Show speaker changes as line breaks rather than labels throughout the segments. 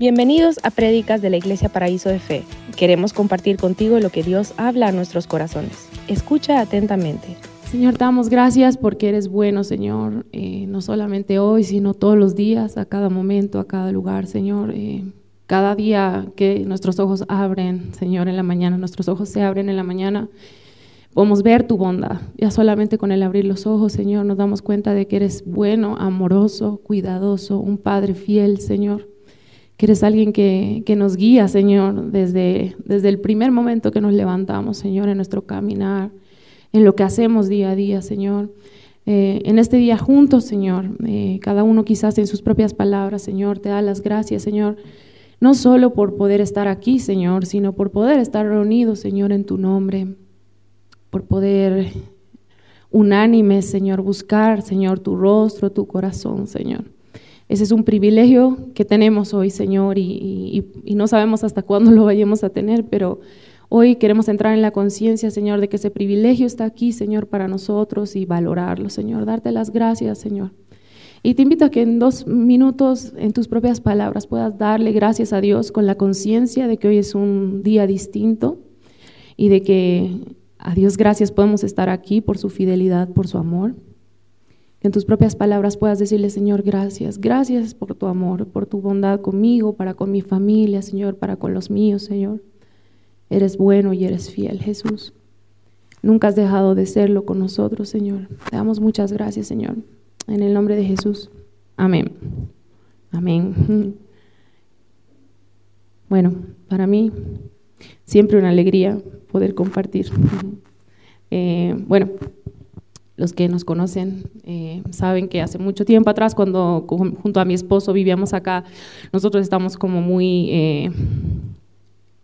Bienvenidos a Prédicas de la Iglesia Paraíso de Fe. Queremos compartir contigo lo que Dios habla a nuestros corazones. Escucha atentamente.
Señor, te damos gracias porque eres bueno, Señor, eh, no solamente hoy, sino todos los días, a cada momento, a cada lugar, Señor. Eh, cada día que nuestros ojos abren, Señor, en la mañana, nuestros ojos se abren en la mañana, podemos ver tu bondad. Ya solamente con el abrir los ojos, Señor, nos damos cuenta de que eres bueno, amoroso, cuidadoso, un Padre fiel, Señor que eres alguien que, nos guía, Señor, desde, desde el primer momento que nos levantamos, Señor, en nuestro caminar, en lo que hacemos día a día, Señor. Eh, en este día juntos, Señor, eh, cada uno quizás en sus propias palabras, Señor, te da las gracias, Señor, no solo por poder estar aquí, Señor, sino por poder estar reunidos, Señor, en tu nombre, por poder unánimes, Señor, buscar, Señor, tu rostro, tu corazón, Señor. Ese es un privilegio que tenemos hoy, Señor, y, no sabemos hasta cuándo lo vayamos a tener, pero hoy queremos entrar en la conciencia, Señor, de que ese privilegio está aquí, Señor, para nosotros y valorarlo, Señor. Darte las gracias, Señor. Y te invito a que en dos minutos, en tus propias palabras, puedas darle gracias a Dios con la conciencia de que hoy es un día distinto y de que a Dios gracias podemos estar aquí por su fidelidad, por su amor. En tus propias palabras puedas decirle, Señor, gracias. Gracias por tu amor, por tu bondad conmigo, para con mi familia, Señor, para con los míos, Señor. Eres bueno y eres fiel, Jesús. Nunca has dejado de serlo con nosotros, Señor. Te damos muchas gracias, Señor. En el nombre de Jesús. Amén. Amén. Bueno, para mí siempre una alegría poder compartir. Eh, bueno, los que nos conocen eh, saben que hace mucho tiempo atrás, cuando junto a mi esposo vivíamos acá, nosotros estamos como muy eh,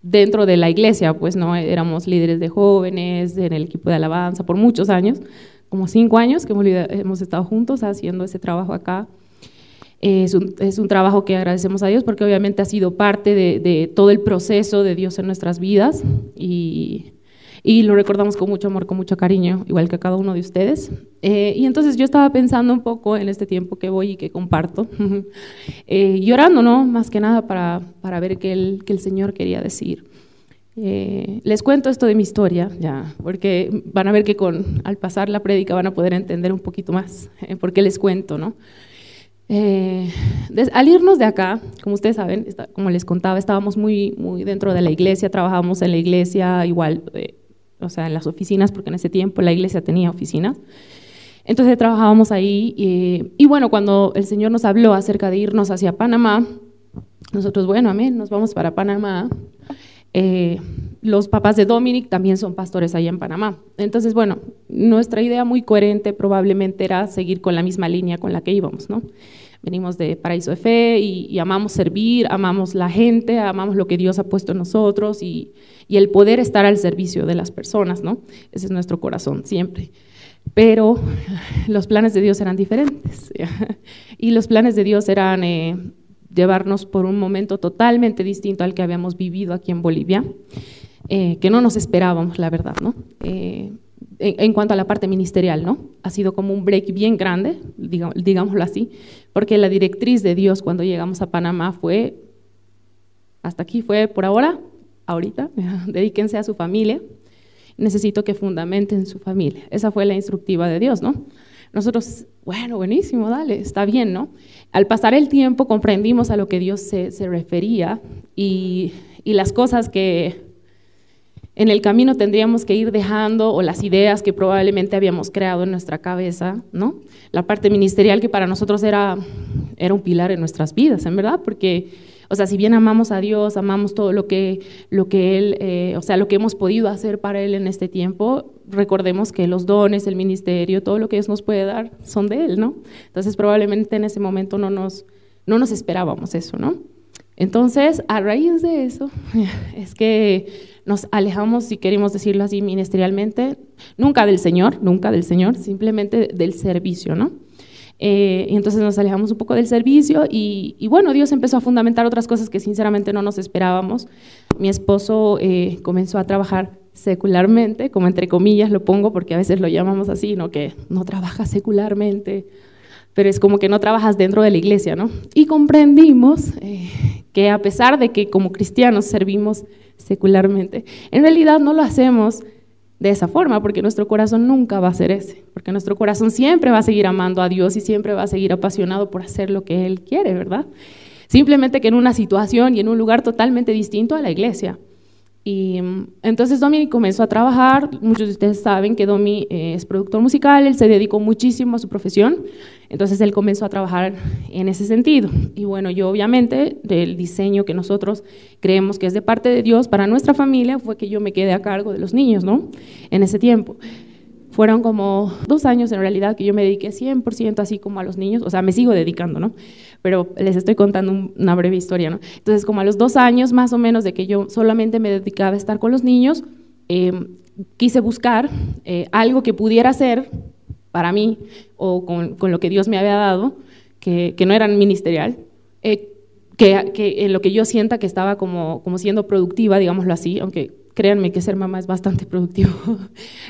dentro de la iglesia, pues no éramos líderes de jóvenes en el equipo de alabanza por muchos años, como cinco años que hemos, estado juntos haciendo ese trabajo acá. es, un, es, un, trabajo que agradecemos a Dios porque obviamente ha sido parte de, de todo el proceso de Dios en nuestras vidas y y lo recordamos con mucho amor, con mucho cariño, igual que a cada uno de ustedes. Eh, y entonces yo estaba pensando un poco en este tiempo que voy y que comparto, eh, llorando, ¿no? Más que nada para, para ver qué el, el Señor quería decir. Eh, les cuento esto de mi historia, ya, porque van a ver que con, al pasar la prédica van a poder entender un poquito más por qué les cuento, ¿no? al irnos de acá, como ustedes saben, como les contaba, estábamos muy, muy dentro de la iglesia, trabajábamos en la iglesia, igual o sea, en las oficinas, porque en ese tiempo la iglesia tenía oficinas. Entonces trabajábamos ahí y, bueno, cuando el Señor nos habló acerca de irnos hacia Panamá, nosotros, bueno, amén, nos vamos para Panamá. Eh, los papás de Dominic también son pastores allá en Panamá. Entonces, bueno, nuestra idea muy coherente probablemente era seguir con la misma línea con la que íbamos, ¿no? Venimos de Paraíso de Fe y, amamos servir, amamos la gente, amamos lo que Dios ha puesto en nosotros y, el poder estar al servicio de las personas, ¿no? Ese es nuestro corazón siempre. Pero los planes de Dios eran diferentes y los planes de Dios eran eh, llevarnos por un momento totalmente distinto al que habíamos vivido aquí en Bolivia, eh, que no nos esperábamos, la verdad, ¿no? Eh, en, cuanto a la parte ministerial, ¿no? Ha sido como un break bien grande, digámoslo así, porque la directriz de Dios cuando llegamos a Panamá fue, hasta aquí fue por ahora, ahorita, dedíquense a su familia, necesito que fundamenten su familia. Esa fue la instructiva de Dios, ¿no? Nosotros, bueno, buenísimo, dale, está bien, ¿no? Al pasar el tiempo comprendimos a lo que Dios se, refería y, y las cosas que en el camino tendríamos que ir dejando o las ideas que probablemente habíamos creado en nuestra cabeza, ¿no? La parte ministerial que para nosotros era, era un pilar en nuestras vidas, en verdad, porque, o sea, si bien amamos a Dios, amamos todo lo que, lo que Él, eh, o sea, lo que hemos podido hacer para Él en este tiempo, recordemos que los dones, el ministerio, todo lo que Dios nos puede dar son de Él, ¿no? Entonces probablemente en ese momento no nos, no nos esperábamos eso, ¿no? Entonces, a raíz de eso, es que nos alejamos, si queremos decirlo así, ministerialmente, nunca del Señor, nunca del Señor, simplemente del servicio, ¿no? Eh, y entonces nos alejamos un poco del servicio y, bueno, Dios empezó a fundamentar otras cosas que sinceramente no nos esperábamos. Mi esposo eh, comenzó a trabajar secularmente, como entre comillas lo pongo porque a veces lo llamamos así, ¿no? que no trabaja secularmente, pero es como que no trabajas dentro de la iglesia, ¿no? Y comprendimos eh, que a pesar de que como cristianos servimos secularmente, en realidad no lo hacemos de esa forma, porque nuestro corazón nunca va a ser ese, porque nuestro corazón siempre va a seguir amando a Dios y siempre va a seguir apasionado por hacer lo que Él quiere, ¿verdad? Simplemente que en una situación y en un lugar totalmente distinto a la iglesia. Y mm, entonces Domi comenzó a trabajar, muchos de ustedes saben que Domi eh, es productor musical, él se dedicó muchísimo a su profesión, entonces él comenzó a trabajar en ese sentido. Y bueno, yo obviamente del diseño que nosotros creemos que es de parte de Dios para nuestra familia fue que yo me quedé a cargo de los niños, ¿no? En ese tiempo. Fueron como dos años en realidad que yo me dediqué 100% así como a los niños, o sea, me sigo dedicando, ¿no? Pero les estoy contando una breve historia, ¿no? Entonces, como a los dos años más o menos de que yo solamente me dedicaba a estar con los niños, em, quise buscar eh, algo que pudiera hacer para mí o con, lo que Dios me había dado, que, no era ministerial, eh, que, en lo que yo sienta que estaba como, como siendo productiva, digámoslo así, aunque créanme que ser mamá es bastante productivo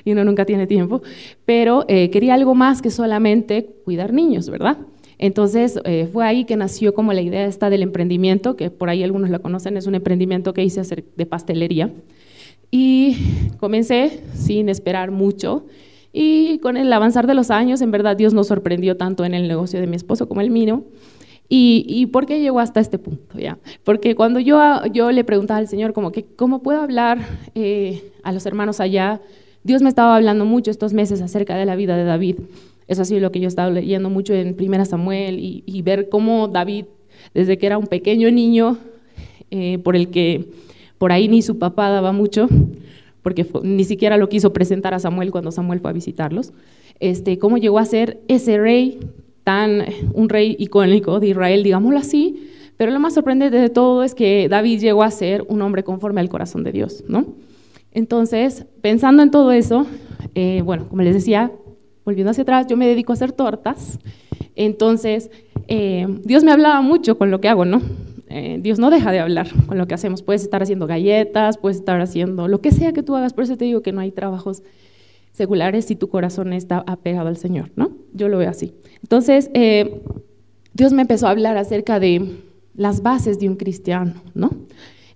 y uno nunca tiene tiempo, pero eh, quería algo más que solamente cuidar niños, ¿verdad? Entonces eh, fue ahí que nació como la idea esta del emprendimiento, que por ahí algunos la conocen, es un emprendimiento que hice de pastelería. Y comencé sin esperar mucho. Y con el avanzar de los años, en verdad Dios nos sorprendió tanto en el negocio de mi esposo como el mío. ¿Y, por qué llegó hasta este punto? ¿ya? Porque cuando yo, yo le preguntaba al Señor, como que, ¿cómo puedo hablar eh, a los hermanos allá? Dios me estaba hablando mucho estos meses acerca de la vida de David. Eso ha sido lo que yo he estado leyendo mucho en Primera Samuel y, ver cómo David, desde que era un pequeño niño, eh, por el que por ahí ni su papá daba mucho, porque ni siquiera lo quiso presentar a Samuel cuando Samuel fue a visitarlos, este, cómo llegó a ser ese rey tan, un rey icónico de Israel, digámoslo así, pero lo más sorprendente de todo es que David llegó a ser un hombre conforme al corazón de Dios, ¿no? Entonces, pensando en todo eso, eh, bueno, como les decía, volviendo hacia atrás, yo me dedico a hacer tortas, entonces eh, Dios me hablaba mucho con lo que hago, ¿no? Eh, Dios no deja de hablar con lo que hacemos. Puedes estar haciendo galletas, puedes estar haciendo lo que sea que tú hagas, por eso te digo que no hay trabajos seculares si tu corazón está apegado al Señor, ¿no? Yo lo veo así. Entonces, eh, Dios me empezó a hablar acerca de las bases de un cristiano, ¿no?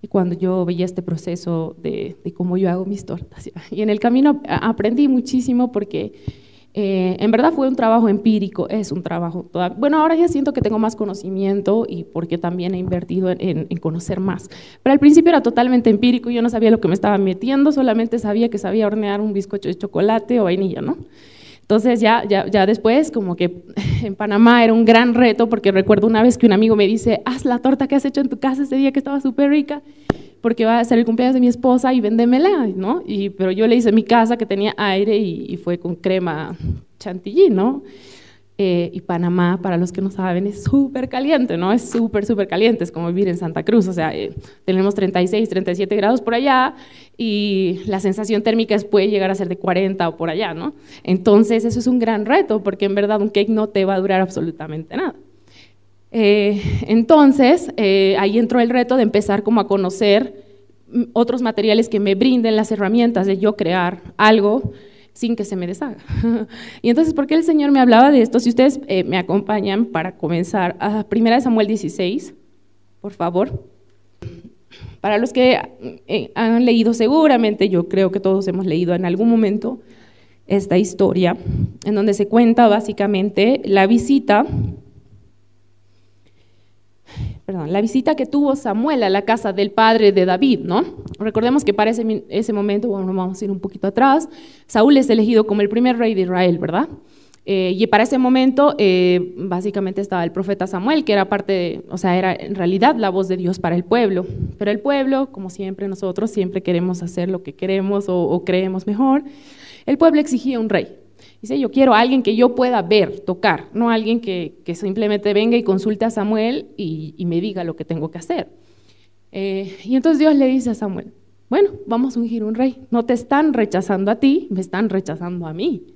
Y cuando yo veía este proceso de, de cómo yo hago mis tortas. Y en el camino aprendí muchísimo porque eh, en verdad fue un trabajo empírico, es un trabajo. bueno, ahora ya siento que tengo más conocimiento y porque también he invertido en, conocer más. Pero al principio era totalmente empírico, yo no sabía lo que me estaba metiendo, solamente sabía que sabía hornear un bizcocho de chocolate o vainilla, ¿no? Entonces ya, ya, ya después, como que en Panamá era un gran reto, porque recuerdo una vez que un amigo me dice, haz la torta que has hecho en tu casa ese día que estaba súper rica porque va a ser el cumpleaños de mi esposa y vendémela, ¿no? Y, pero yo le hice mi casa que tenía aire y, fue con crema chantilly, ¿no? Eh, y Panamá, para los que no saben, es súper caliente, ¿no? Es súper, súper caliente, es como vivir en Santa Cruz, o sea, eh, tenemos 36, 37 grados por allá y la sensación térmica puede llegar a ser de 40 o por allá, ¿no? Entonces, eso es un gran reto, porque en verdad un cake no te va a durar absolutamente nada. Eh, entonces, eh, ahí entró el reto de empezar como a conocer otros materiales que me brinden las herramientas de yo crear algo sin que se me deshaga. y entonces, ¿por qué el Señor me hablaba de esto? Si ustedes eh, me acompañan para comenzar a 1 Samuel 16, por favor. Para los que han leído seguramente, yo creo que todos hemos leído en algún momento esta historia, en donde se cuenta básicamente la visita la visita que tuvo Samuel a la casa del padre de David, ¿no? Recordemos que para ese, momento, bueno, vamos a ir un poquito atrás, Saúl es elegido como el primer rey de Israel, ¿verdad? Eh, y para ese momento, eh, básicamente estaba el profeta Samuel, que era parte, o sea, era en realidad la voz de Dios para el pueblo. Pero el pueblo, como siempre nosotros, siempre queremos hacer lo que queremos o creemos mejor, el pueblo exigía un rey. Dice, yo quiero a alguien que yo pueda ver, tocar, no alguien que, simplemente venga y consulte a Samuel y, me diga lo que tengo que hacer. Eh, y entonces Dios le dice a Samuel, bueno, vamos a ungir un rey. No te están rechazando a ti, me están rechazando a mí.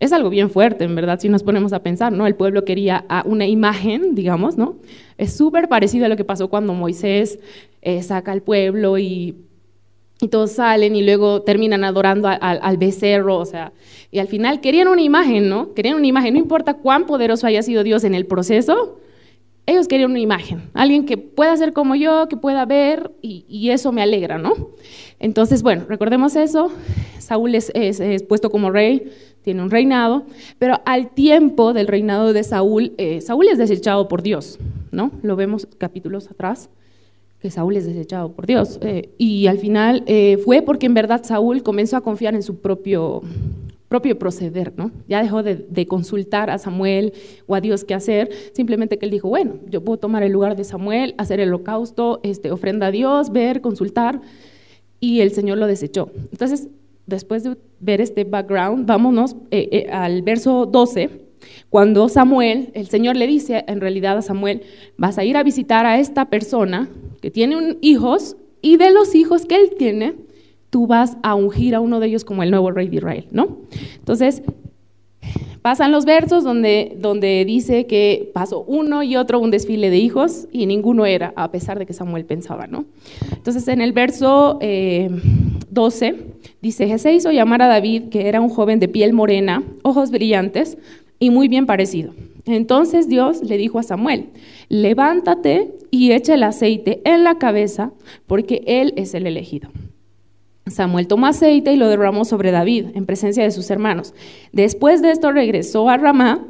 Es algo bien fuerte, en verdad, si nos ponemos a pensar, ¿no? El pueblo quería una imagen, digamos, ¿no? Es súper parecido a lo que pasó cuando Moisés eh, saca al pueblo y y todos salen y luego terminan adorando al becerro, o sea, y al final querían una imagen, ¿no? Querían una imagen, no importa cuán poderoso haya sido Dios en el proceso, ellos querían una imagen, alguien que pueda ser como yo, que pueda ver, y, eso me alegra, ¿no? Entonces, bueno, recordemos eso, Saúl es, puesto como rey, tiene un reinado, pero al tiempo del reinado de Saúl, eh, Saúl es desechado por Dios, ¿no? Lo vemos capítulos atrás, que Saúl es desechado por Dios, eh, y al final eh, fue porque en verdad Saúl comenzó a confiar en su propio propio proceder, ¿no? Ya dejó de, consultar a Samuel o a Dios qué hacer, simplemente que él dijo, bueno, yo puedo tomar el lugar de Samuel, hacer el holocausto, este, ofrenda a Dios, ver, consultar, y el Señor lo desechó. Entonces, después de ver este background, vámonos eh, al verso 12, cuando Samuel, el Señor le dice en realidad a Samuel, vas a ir a visitar a esta persona que tiene un, hijos, y de los hijos que él tiene, tú vas a ungir a uno de ellos como el nuevo rey de Israel, ¿no? Entonces, pasan los versos donde, donde dice que pasó uno y otro un desfile de hijos y ninguno era, a pesar de que Samuel pensaba, ¿no? Entonces, en el verso 12 eh, dice, se hizo llamar a David, que era un joven de piel morena, ojos brillantes y muy bien parecido. Entonces Dios le dijo a Samuel, levántate y echa el aceite en la cabeza, porque él es el elegido. Samuel tomó aceite y lo derramó sobre David en presencia de sus hermanos. Después de esto regresó a Ramá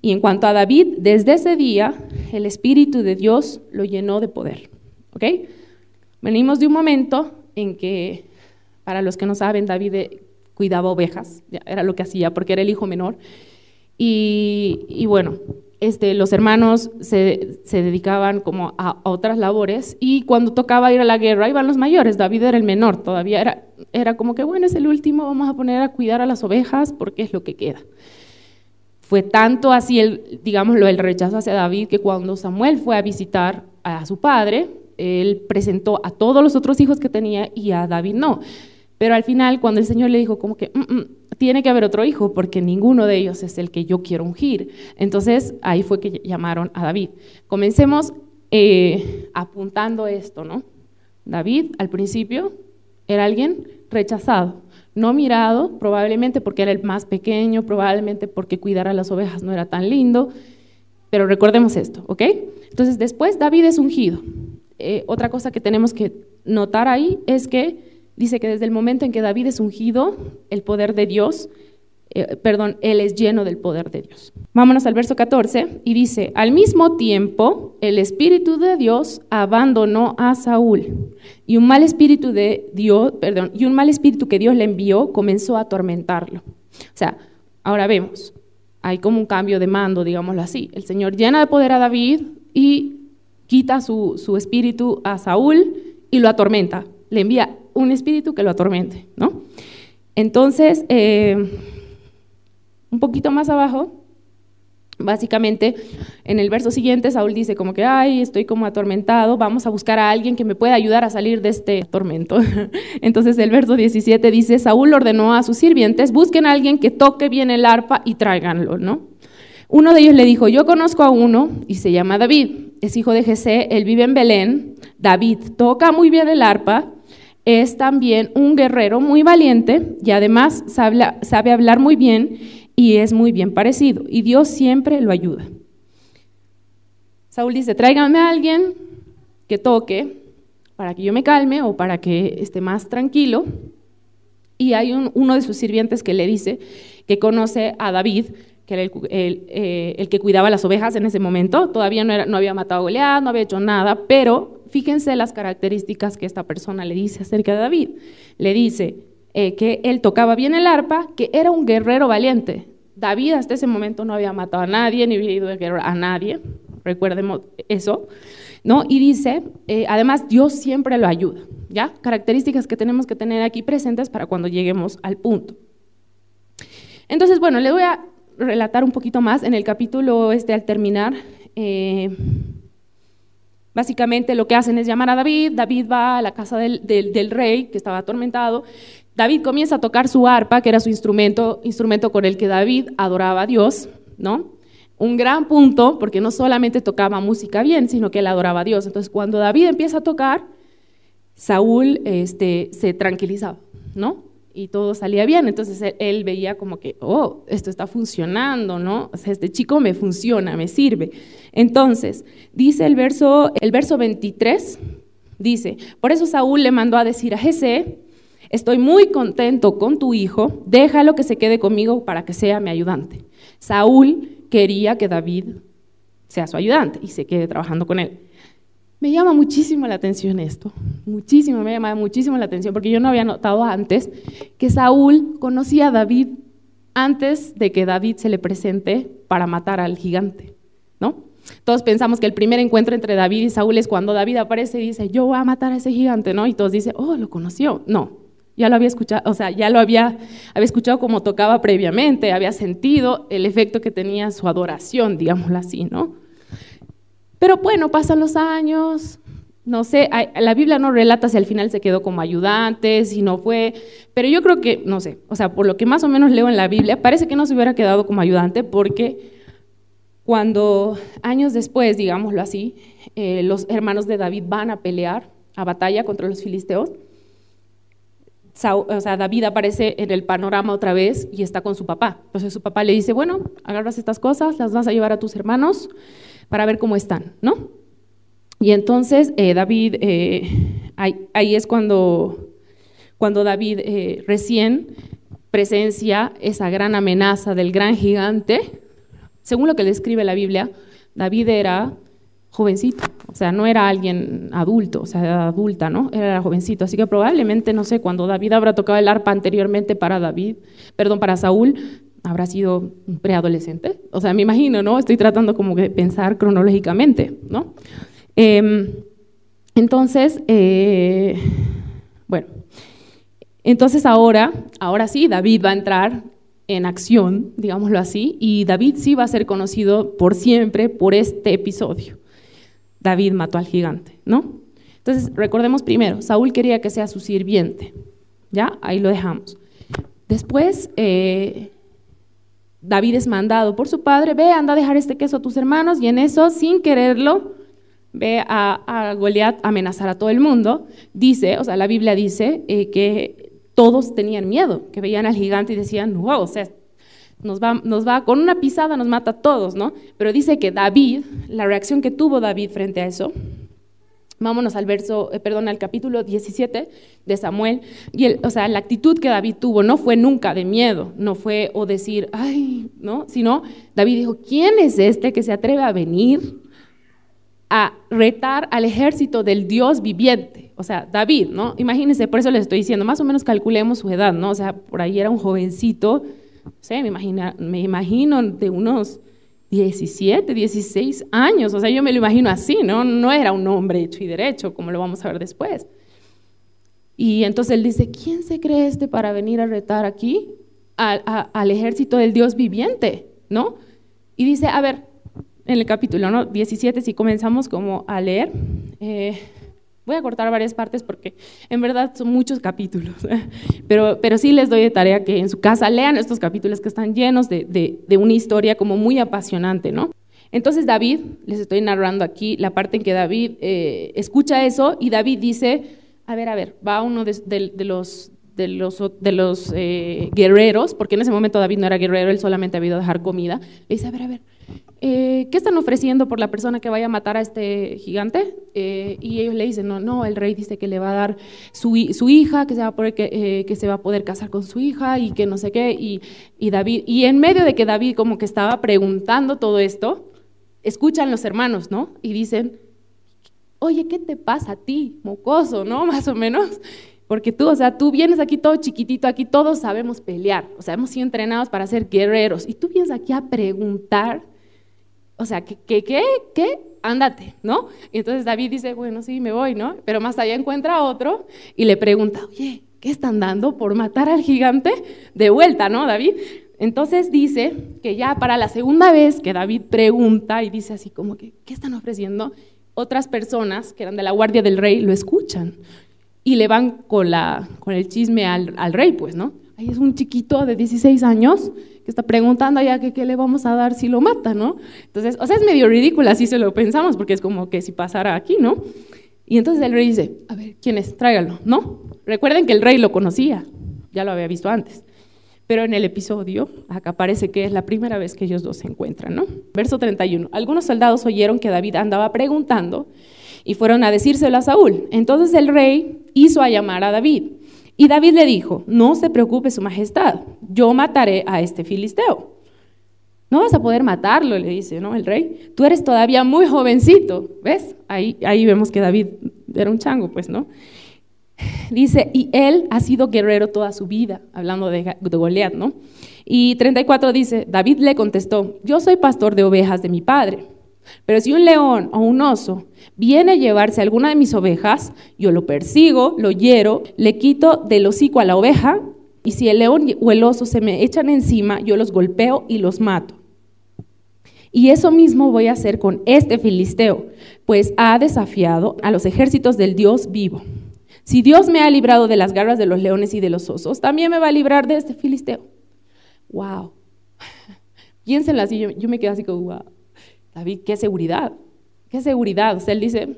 y en cuanto a David, desde ese día el Espíritu de Dios lo llenó de poder. ¿Ok? Venimos de un momento en que, para los que no saben, David eh, cuidaba ovejas, era lo que hacía porque era el hijo menor. Y, y bueno, este, los hermanos se, dedicaban como a, otras labores y cuando tocaba ir a la guerra iban los mayores, David era el menor, todavía era, como que bueno, es el último, vamos a poner a cuidar a las ovejas porque es lo que queda. Fue tanto así, el, digámoslo, el rechazo hacia David que cuando Samuel fue a visitar a su padre, él presentó a todos los otros hijos que tenía y a David no. Pero al final, cuando el Señor le dijo como que mm, mm, tiene que haber otro hijo porque ninguno de ellos es el que yo quiero ungir, entonces ahí fue que llamaron a David. Comencemos eh, apuntando esto, ¿no? David al principio era alguien rechazado, no mirado, probablemente porque era el más pequeño, probablemente porque cuidar a las ovejas no era tan lindo, pero recordemos esto, ¿ok? Entonces después David es ungido. Eh, otra cosa que tenemos que notar ahí es que Dice que desde el momento en que David es ungido, el poder de Dios, eh, perdón, él es lleno del poder de Dios. Vámonos al verso 14 y dice, al mismo tiempo el espíritu de Dios abandonó a Saúl y un mal espíritu de Dios, perdón, y un mal espíritu que Dios le envió comenzó a atormentarlo. O sea, ahora vemos, hay como un cambio de mando, digámoslo así. El Señor llena de poder a David y quita su, su espíritu a Saúl y lo atormenta. Le envía un espíritu que lo atormente, ¿no? Entonces, eh, un poquito más abajo, básicamente en el verso siguiente Saúl dice como que, ay, estoy como atormentado, vamos a buscar a alguien que me pueda ayudar a salir de este tormento. Entonces el verso 17 dice, Saúl ordenó a sus sirvientes, busquen a alguien que toque bien el arpa y tráiganlo, ¿no? Uno de ellos le dijo, yo conozco a uno y se llama David, es hijo de Jesé, él vive en Belén, David toca muy bien el arpa es también un guerrero muy valiente y además sabe, hablar muy bien y es muy bien parecido. Y Dios siempre lo ayuda. Saúl dice, tráiganme a alguien que toque para que yo me calme o para que esté más tranquilo. Y hay uno de sus sirvientes que le dice que conoce a David, que era el, eh, que cuidaba las ovejas en ese momento. Todavía no, no había matado a Goliat, no había hecho nada, pero fíjense las características que esta persona le dice acerca de David. Le dice eh, que él tocaba bien el arpa, que era un guerrero valiente. David hasta ese momento no había matado a nadie, ni había ido de guerra a nadie, recuerdemos eso, ¿no? Y dice, eh, además Dios siempre lo ayuda, ¿ya? Características que tenemos que tener aquí presentes para cuando lleguemos al punto. Entonces, bueno, le voy a relatar un poquito más en el capítulo este al terminar. Eh, Básicamente lo que hacen es llamar a David, David va a la casa del, rey que estaba atormentado, David comienza a tocar su arpa, que era su instrumento, instrumento con el que David adoraba a Dios, ¿no? Un gran punto, porque no solamente tocaba música bien, sino que él adoraba a Dios. Entonces, cuando David empieza a tocar, Saúl este, se tranquilizaba, ¿no? Y todo salía bien, entonces él, veía como que, oh, esto está funcionando, ¿no? O sea, este chico me funciona, me sirve. Entonces, dice el verso, el verso 23, dice, por eso Saúl le mandó a decir a Jesse, estoy muy contento con tu hijo, déjalo que se quede conmigo para que sea mi ayudante. Saúl quería que David sea su ayudante y se quede trabajando con él. Me llama muchísimo la atención esto, muchísimo, me llama muchísimo la atención, porque yo no había notado antes que Saúl conocía a David antes de que David se le presente para matar al gigante, ¿no? Todos pensamos que el primer encuentro entre David y Saúl es cuando David aparece y dice, yo voy a matar a ese gigante, ¿no? Y todos dicen, oh, lo conoció. No, ya lo había escuchado, o sea, ya lo había, había escuchado como tocaba previamente, había sentido el efecto que tenía su adoración, digámoslo así, ¿no? Pero bueno, pasan los años, no sé, la Biblia no relata si al final se quedó como ayudante, si no fue, pero yo creo que, no sé, o sea, por lo que más o menos leo en la Biblia, parece que no se hubiera quedado como ayudante porque cuando años después, digámoslo así, eh, los hermanos de David van a pelear a batalla contra los filisteos, o sea, David aparece en el panorama otra vez y está con su papá. Entonces su papá le dice, bueno, agarras estas cosas, las vas a llevar a tus hermanos para ver cómo están, ¿no? Y entonces eh, David, eh, ahí, es cuando, cuando David eh, recién presencia esa gran amenaza del gran gigante. Según lo que describe la Biblia, David era jovencito, o sea, no era alguien adulto, o sea, adulta, ¿no? Era jovencito, así que probablemente, no sé, cuando David habrá tocado el arpa anteriormente para David, perdón, para Saúl, habrá sido un preadolescente. O sea, me imagino, ¿no? Estoy tratando como de pensar cronológicamente, ¿no? Em, entonces, eh, bueno, entonces ahora, ahora sí, David va a entrar en acción, digámoslo así, y David sí va a ser conocido por siempre por este episodio. David mató al gigante, ¿no? Entonces, recordemos primero, Saúl quería que sea su sirviente, ¿ya? Ahí lo dejamos. Después, eh, David es mandado por su padre, ve, anda a dejar este queso a tus hermanos, y en eso, sin quererlo, ve a, a Goliat amenazar a todo el mundo. Dice, o sea, la Biblia dice eh, que todos tenían miedo, que veían al gigante y decían, wow, o sea, nos va, nos va, con una pisada nos mata a todos, ¿no? Pero dice que David, la reacción que tuvo David frente a eso, Vámonos al verso, eh, perdón, al capítulo 17 de Samuel. Y el, o sea, la actitud que David tuvo no fue nunca de miedo, no fue o decir, ay, ¿no? Sino David dijo, ¿quién es este que se atreve a venir a retar al ejército del Dios viviente? O sea, David, ¿no? Imagínense, por eso les estoy diciendo, más o menos calculemos su edad, ¿no? O sea, por ahí era un jovencito, sé, me, imagina, me imagino de unos 17, 16 años, o sea, yo me lo imagino así, ¿no? No era un hombre hecho y derecho, como lo vamos a ver después. Y entonces él dice, ¿quién se cree este para venir a retar aquí al, ejército del Dios viviente? ¿No? Y dice, a ver, en el capítulo ¿no? 17, si comenzamos como a leer, eh, Voy a cortar varias partes porque en verdad son muchos capítulos, pero, pero sí les doy de tarea que en su casa lean estos capítulos que están llenos de, de, una historia como muy apasionante, ¿no? Entonces David, les estoy narrando aquí la parte en que David eh, escucha eso y David dice, a ver, a ver, va uno de, de los, de los, de los eh, guerreros, porque en ese momento David no era guerrero, él solamente había ido a dejar comida, le dice, a ver, a ver, eh, ¿qué están ofreciendo por la persona que vaya a matar a este gigante? Eh, y ellos le dicen, no, no, el rey dice que le va a dar su, hija, que se, va a poder, que, se va a poder casar con su hija y que no sé qué. Y, y, David, y en medio de que David como que estaba preguntando todo esto, escuchan los hermanos, ¿no? Y dicen, oye, ¿qué te pasa a ti, mocoso, ¿no? Más o menos. Porque tú, o sea, tú vienes aquí todo chiquitito, aquí todos sabemos pelear, o sea, hemos sido entrenados para ser guerreros, y tú vienes aquí a preguntar, o sea, ¿qué, qué, qué, qué? Ándate, ¿no? Y entonces David dice, bueno, sí, me voy, ¿no? Pero más allá encuentra a otro y le pregunta, oye, ¿qué están dando por matar al gigante? De vuelta, ¿no, David? Entonces dice que ya para la segunda vez que David pregunta y dice así como que, ¿qué están ofreciendo? Otras personas que eran de la guardia del rey lo escuchan y le van con, la, con el chisme al, al rey, pues, ¿no? Ahí es un chiquito de 16 años que está preguntando allá que qué le vamos a dar si lo mata, ¿no? Entonces, o sea, es medio ridículo así se lo pensamos, porque es como que si pasara aquí, ¿no? Y entonces el rey dice, a ver, ¿quién es? Tráigalo, ¿no? Recuerden que el rey lo conocía, ya lo había visto antes. Pero en el episodio, acá parece que es la primera vez que ellos dos se encuentran, ¿no? Verso 31. Algunos soldados oyeron que David andaba preguntando y fueron a decírselo a Saúl. Entonces el rey hizo a llamar a David. Y David le dijo, no se preocupe su majestad, yo mataré a este filisteo. No vas a poder matarlo, le dice, ¿no? El rey. Tú eres todavía muy jovencito, ¿ves? Ahí, ahí vemos que David era un chango, pues, ¿no? Dice, y él ha sido guerrero toda su vida, hablando de, de Goliat, ¿no? Y 34 dice, David le contestó, yo soy pastor de ovejas de mi padre, pero si un león o un oso viene a llevarse alguna de mis ovejas, yo lo persigo, lo hiero, le quito del hocico a la oveja, y si el león o el oso se me echan encima, yo los golpeo y los mato. Y eso mismo voy a hacer con este filisteo, pues ha desafiado a los ejércitos del Dios vivo. Si Dios me ha librado de las garras de los leones y de los osos, también me va a librar de este filisteo. Wow. Piénsenla así, yo, yo me quedo así como, wow. David, qué seguridad, qué seguridad. O sea, él dice,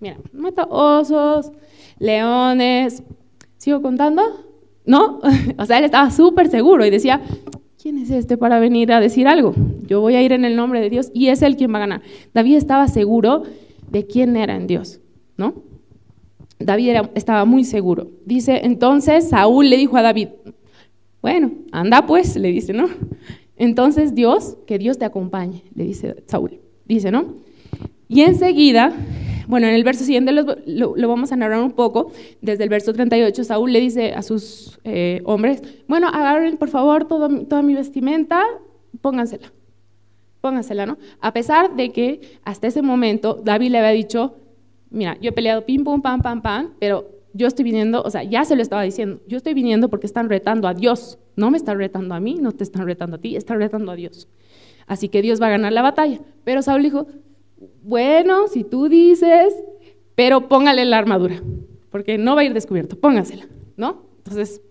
mira, mata osos, leones. ¿Sigo contando? ¿No? O sea, él estaba súper seguro y decía, ¿quién es este para venir a decir algo? Yo voy a ir en el nombre de Dios y es él quien va a ganar. David estaba seguro de quién era en Dios, ¿no? David estaba muy seguro. Dice, entonces Saúl le dijo a David, bueno, anda pues, le dice, ¿no? Entonces Dios, que Dios te acompañe, le dice Saúl. Dice, ¿no? Y enseguida, bueno, en el verso siguiente lo, vamos a narrar un poco. Desde el verso 38, Saúl le dice a sus eh, hombres, bueno, agarren por favor toda mi vestimenta, póngansela. Póngansela, ¿no? A pesar de que hasta ese momento David le había dicho, mira, yo he peleado pim, pum, pam, pam, pam, pero yo estoy viniendo, o sea, ya se lo estaba diciendo, yo estoy viniendo porque están retando a Dios, no me están retando a mí, no te están retando a ti, están retando a Dios. Así que Dios va a ganar la batalla. Pero Saúl dijo, bueno, si tú dices, pero póngale la armadura, porque no va a ir descubierto, póngasela, ¿no? Entonces,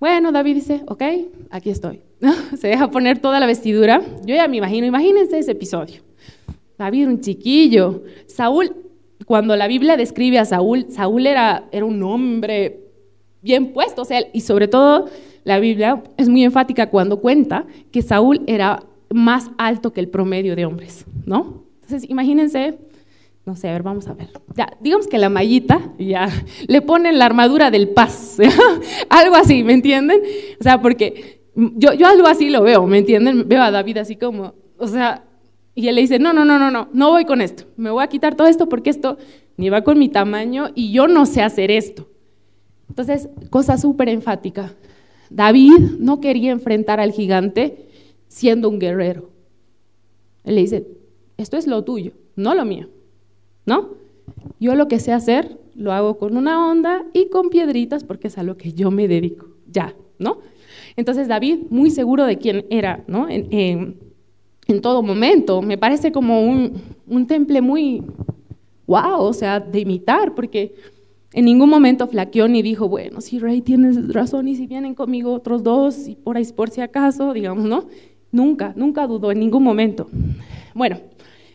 bueno, David dice, ok, aquí estoy. Se deja poner toda la vestidura. Yo ya me imagino, imagínense ese episodio. David, un chiquillo. Saúl, cuando la Biblia describe a Saúl, Saúl era, era un hombre bien puesto, o sea, y sobre todo la Biblia es muy enfática cuando cuenta que Saúl era más alto que el promedio de hombres, ¿no? Entonces, imagínense, no sé, a ver, vamos a ver. Ya, digamos que la mallita, ya, le ponen la armadura del paz, algo así, ¿me entienden? O sea, porque yo, yo algo así lo veo, ¿me entienden? Veo a David así como, o sea, y él le dice, no, no, no, no, no, no voy con esto. Me voy a quitar todo esto porque esto ni va con mi tamaño y yo no sé hacer esto. Entonces, cosa súper enfática. David no quería enfrentar al gigante siendo un guerrero. Él le dice, esto es lo tuyo, no lo mío. ¿No? Yo lo que sé hacer lo hago con una onda y con piedritas porque es a lo que yo me dedico. Ya, ¿no? Entonces David, muy seguro de quién era, ¿no? En, todo momento. Me parece como un, un temple muy wow, o sea, de imitar, porque en ningún momento flaqueó ni dijo, bueno, si Rey tienes razón y si vienen conmigo otros dos y por ahí por si acaso, digamos, ¿no? Nunca, nunca dudó en ningún momento. Bueno,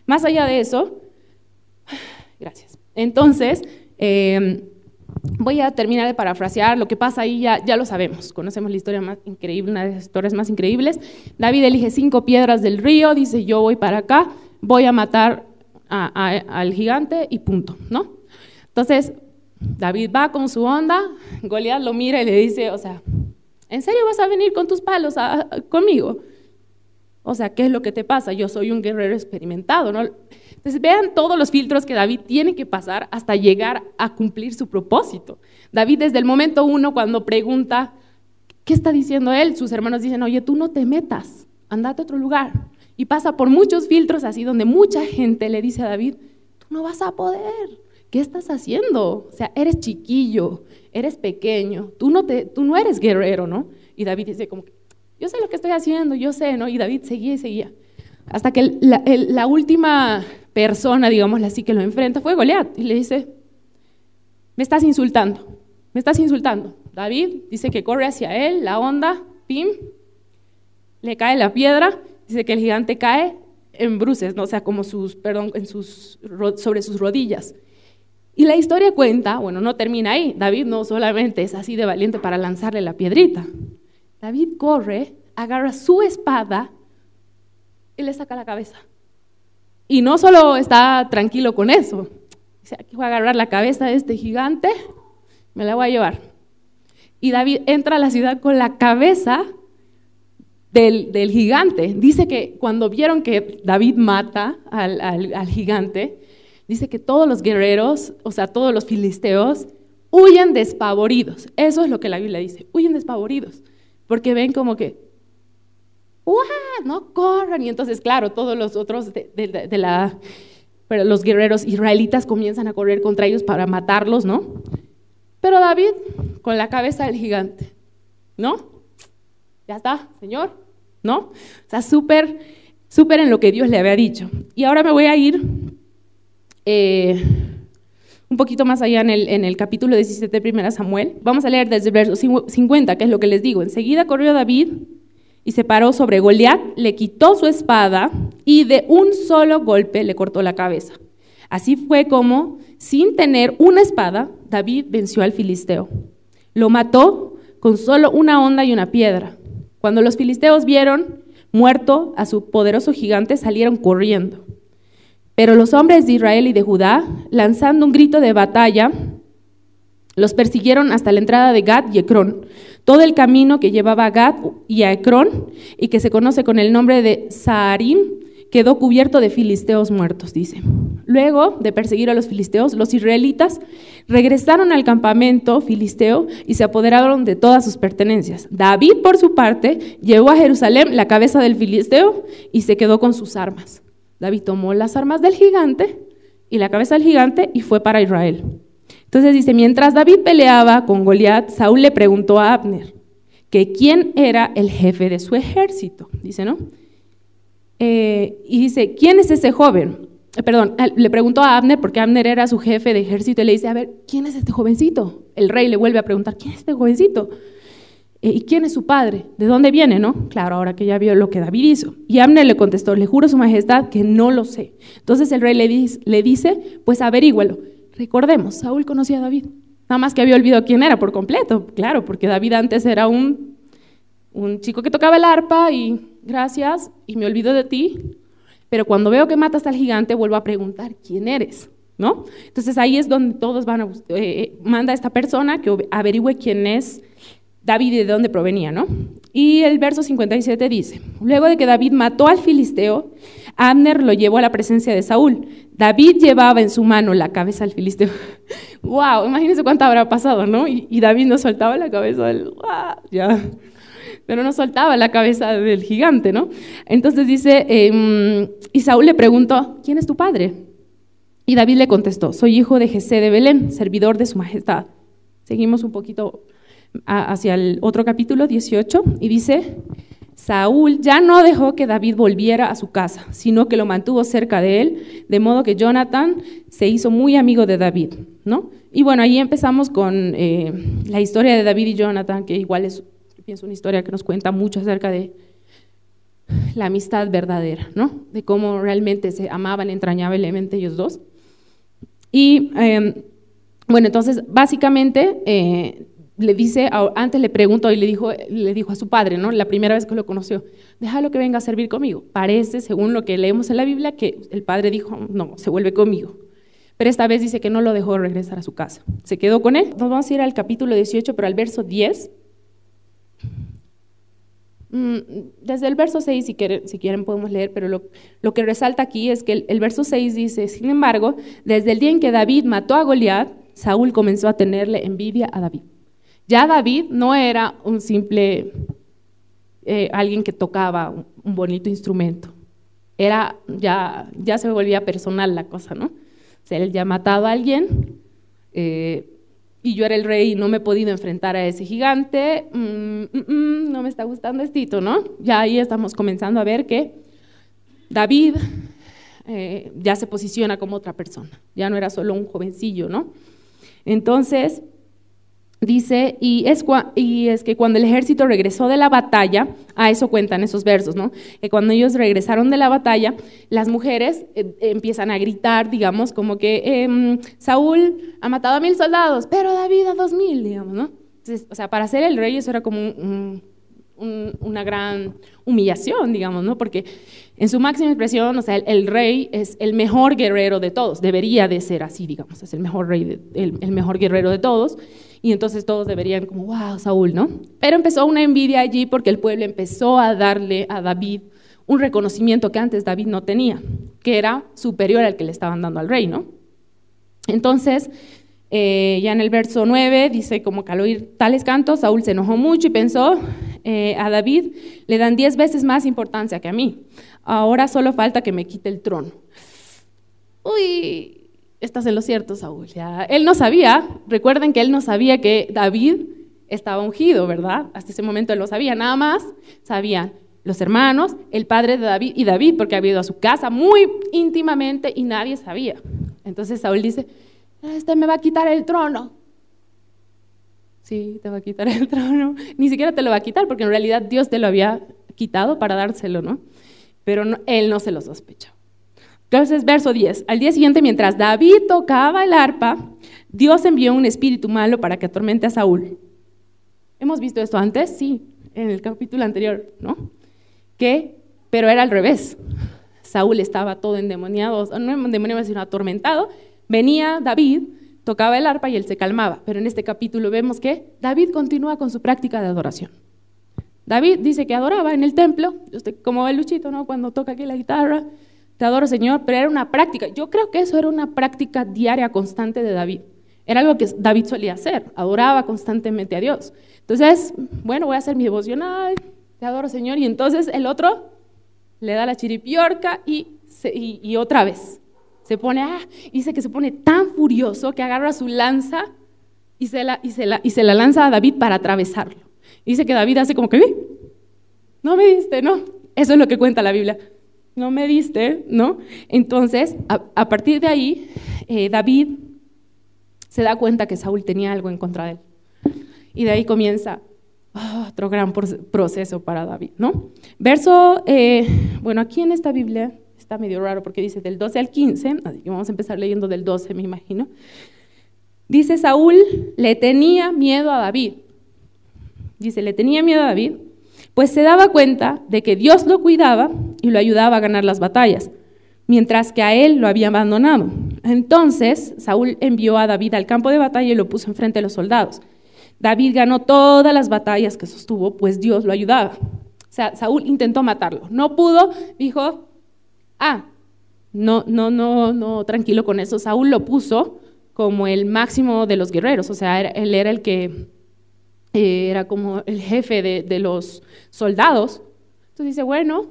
más allá de eso, gracias. Entonces, eh, Voy a terminar de parafrasear, lo que pasa ahí ya, lo sabemos, conocemos la historia más increíble, una de las historias más increíbles. David elige cinco piedras del río, dice yo voy para acá, voy a matar al gigante y punto, ¿no? Entonces, David va con su onda, Goliat lo mira y le dice, o sea, ¿en serio vas a venir con tus palos conmigo? O sea, ¿qué es lo que te pasa? Yo soy un guerrero experimentado, ¿no? Entonces vean todos los filtros que David tiene que pasar hasta llegar a cumplir su propósito. David desde el momento uno cuando pregunta, ¿qué está diciendo él? Sus hermanos dicen, oye, tú no te metas, andate a otro lugar. Y pasa por muchos filtros así donde mucha gente le dice a David, tú no vas a poder, ¿qué estás haciendo? O sea, eres chiquillo, eres pequeño, tú no, te, tú no eres guerrero, ¿no? Y David dice como, yo sé lo que estoy haciendo, yo sé, ¿no? Y David seguía y seguía. Hasta que la última persona, digámosle así, que lo enfrenta fue Goliat y le dice, me estás insultando, me estás insultando. David dice que corre hacia él, la onda, pim, le cae la piedra, dice que el gigante cae en bruces, ¿no? o sea, como sus, perdón, en sus, sobre sus rodillas. Y la historia cuenta, bueno, no termina ahí. David no solamente es así de valiente para lanzarle la piedrita. David corre, agarra su espada y le saca la cabeza. Y no solo está tranquilo con eso, dice, aquí voy a agarrar la cabeza de este gigante, me la voy a llevar. Y David entra a la ciudad con la cabeza del, gigante. Dice que cuando vieron que David mata al, al gigante, dice que todos los guerreros, o sea, todos los filisteos, huyen despavoridos. Eso es lo que la Biblia dice, huyen despavoridos, porque ven como que, no corran. Y entonces, claro, todos los otros de, la, pero los guerreros israelitas comienzan a correr contra ellos para matarlos, ¿no? Pero David, con la cabeza del gigante, ¿no? Ya está, Señor, ¿no? O sea, súper, súper en lo que Dios le había dicho. Y ahora me voy a ir eh, un poquito más allá en el, en el capítulo 17 de 1 Samuel. Vamos a leer desde el verso 50, que es lo que les digo. Enseguida corrió David y se paró sobre Goliat, le quitó su espada y de un solo golpe le cortó la cabeza. Así fue como, sin tener una espada, David venció al filisteo. Lo mató con solo una honda y una piedra. Cuando los filisteos vieron muerto a su poderoso gigante, salieron corriendo. Pero los hombres de Israel y de Judá, lanzando un grito de batalla, los persiguieron hasta la entrada de Gad y Ecrón. Todo el camino que llevaba a Gad y a Ecrón, y que se conoce con el nombre de Saharim, quedó cubierto de filisteos muertos, dice. Luego de perseguir a los filisteos, los israelitas regresaron al campamento filisteo y se apoderaron de todas sus pertenencias. David, por su parte, llevó a Jerusalén la cabeza del filisteo y se quedó con sus armas. David tomó las armas del gigante y la cabeza del gigante y fue para Israel. Entonces dice, mientras David peleaba con Goliat, Saúl le preguntó a Abner que quién era el jefe de su ejército, dice, ¿no? Eh, y dice, ¿quién es ese joven? Eh, perdón, le preguntó a Abner porque Abner era su jefe de ejército y le dice, a ver, ¿quién es este jovencito? El rey le vuelve a preguntar, ¿quién es este jovencito? Eh, ¿Y quién es su padre? ¿De dónde viene, no? Claro, ahora que ya vio lo que David hizo. Y Abner le contestó, le juro su majestad que no lo sé. Entonces el rey le, dice, le dice pues averígüelo. Recordemos, Saúl conocía a David, nada más que había olvidado quién era por completo, claro, porque David antes era un, un chico que tocaba el arpa y gracias, y me olvido de ti, pero cuando veo que matas al gigante vuelvo a preguntar, ¿quién eres? ¿No? Entonces ahí es donde todos van a, eh, eh, manda a esta persona que averigüe quién es David y de dónde provenía, ¿no? Y el verso 57 dice, luego de que David mató al filisteo, Abner lo llevó a la presencia de Saúl. David llevaba en su mano la cabeza del filisteo. ¡Wow! Imagínense cuánto habrá pasado, ¿no? Y, David no soltaba la cabeza del... ¡Wow! Ya. Pero no soltaba la cabeza del gigante, ¿no? Entonces dice, em, y Saúl le preguntó, ¿quién es tu padre? Y David le contestó, soy hijo de Jesé de Belén, servidor de su majestad. Seguimos un poquito hacia el otro capítulo 18 y dice, Saúl ya no dejó que David volviera a su casa, sino que lo mantuvo cerca de él, de modo que Jonathan se hizo muy amigo de David, ¿no? Y bueno, ahí empezamos con eh, la historia de David y Jonathan, que igual es, pienso, una historia que nos cuenta mucho acerca de la amistad verdadera, ¿no? De cómo realmente se amaban entrañablemente ellos dos. Y em, bueno, entonces, básicamente, eh, le dice, antes le preguntó y le dijo, le dijo a su padre, ¿no? La primera vez que lo conoció, déjalo que venga a servir conmigo. Parece, según lo que leemos en la Biblia, que el padre dijo, no, se vuelve conmigo. Pero esta vez dice que no lo dejó regresar a su casa. Se quedó con él. Nos vamos a ir al capítulo 18, pero al verso 10. Mm, desde el verso 6, si quieren, podemos leer, pero lo, que resalta aquí es que el, el verso 6 dice, sin embargo, desde el día en que David mató a Goliat, Saúl comenzó a tenerle envidia a David. Ya David no era un simple eh, alguien que tocaba un, bonito instrumento. Era ya, ya se volvía personal la cosa, ¿no? O sea, él ya mataba a alguien eh, y yo era el rey y no me he podido enfrentar a ese gigante. Mm, mm, mm, no me está gustando estito, ¿no? Ya ahí estamos comenzando a ver que David eh, ya se posiciona como otra persona. Ya no era solo un jovencillo, ¿no? Entonces, Dice, y es, y es, que cuando el ejército regresó de la batalla, a eso cuentan esos versos, ¿no? Que cuando ellos regresaron de la batalla, las mujeres eh, empiezan a gritar, digamos, como que em, Saúl ha matado a mil soldados, pero David a dos mil, digamos, ¿no? o sea, para ser el rey eso era como una gran humillación, digamos, ¿no? Porque en su máxima expresión, o sea, el, rey es el mejor guerrero de todos, debería de ser así, digamos, es el mejor rey, el mejor guerrero de todos y entonces todos deberían como, wow, Saúl, ¿no? Pero empezó una envidia allí porque el pueblo empezó a darle a David un reconocimiento que antes David no tenía, que era superior al que le estaban dando al rey, ¿no? Entonces, eh, ya en el verso 9 dice como que al oír tales cantos, Saúl se enojó mucho y pensó, eh, a David le dan diez veces más importancia que a mí. Ahora solo falta que me quite el trono. Uy, estás en lo cierto, Saúl. Él no sabía, recuerden que él no sabía que David estaba ungido, ¿verdad? Hasta ese momento él lo sabía, nada más sabían los hermanos, el padre de David y David, porque había ido a su casa muy íntimamente y nadie sabía. Entonces Saúl dice, este me va a quitar el trono. Sí, te va a quitar el trono. Ni siquiera te lo va a quitar, porque en realidad Dios te lo había quitado para dárselo, ¿no? Pero él no se lo sospechó. Entonces, verso 10. Al día siguiente, mientras David tocaba el arpa, Dios envió un espíritu malo para que atormente a Saúl. ¿Hemos visto esto antes? Sí, en el capítulo anterior, ¿no? Que, pero era al revés. Saúl estaba todo endemoniado, no endemoniado, sino atormentado. Venía David, tocaba el arpa y él se calmaba. Pero en este capítulo vemos que David continúa con su práctica de adoración. David dice que adoraba en el templo, como el Luchito, ¿no? Cuando toca aquí la guitarra, te adoro Señor, pero era una práctica. Yo creo que eso era una práctica diaria, constante de David. Era algo que David solía hacer, adoraba constantemente a Dios. Entonces, bueno, voy a hacer mi devocional, te adoro Señor, y entonces el otro le da la chiripiorca y, otra vez se pone, ah, dice que se pone tan furioso que agarra su lanza y se la, y se la, y se la lanza a David para atravesarlo. Dice que David hace como que, no me diste, no. Eso es lo que cuenta la Biblia no me diste, ¿no? Entonces, a, partir de ahí, eh, David se da cuenta que Saúl tenía algo en contra de él. Y de ahí comienza ah, otro gran proceso para David, ¿no? Verso, eh, bueno, aquí en esta Biblia está medio raro porque dice del 12 al 15, así que vamos a empezar leyendo del 12, me imagino. Dice, Saúl le tenía miedo a David. Dice, le tenía miedo a David pues se daba cuenta de que Dios lo cuidaba y lo ayudaba a ganar las batallas, mientras que a él lo había abandonado. Entonces Saúl envió a David al campo de batalla y lo puso enfrente de los soldados. David ganó todas las batallas que sostuvo, pues Dios lo ayudaba. O sea, Saúl intentó matarlo, no pudo, dijo, ah, no, no, no, no, tranquilo con eso. Saúl lo puso como el máximo de los guerreros, o sea, él era el que eh, era como el jefe de, los soldados. Entonces dice, bueno,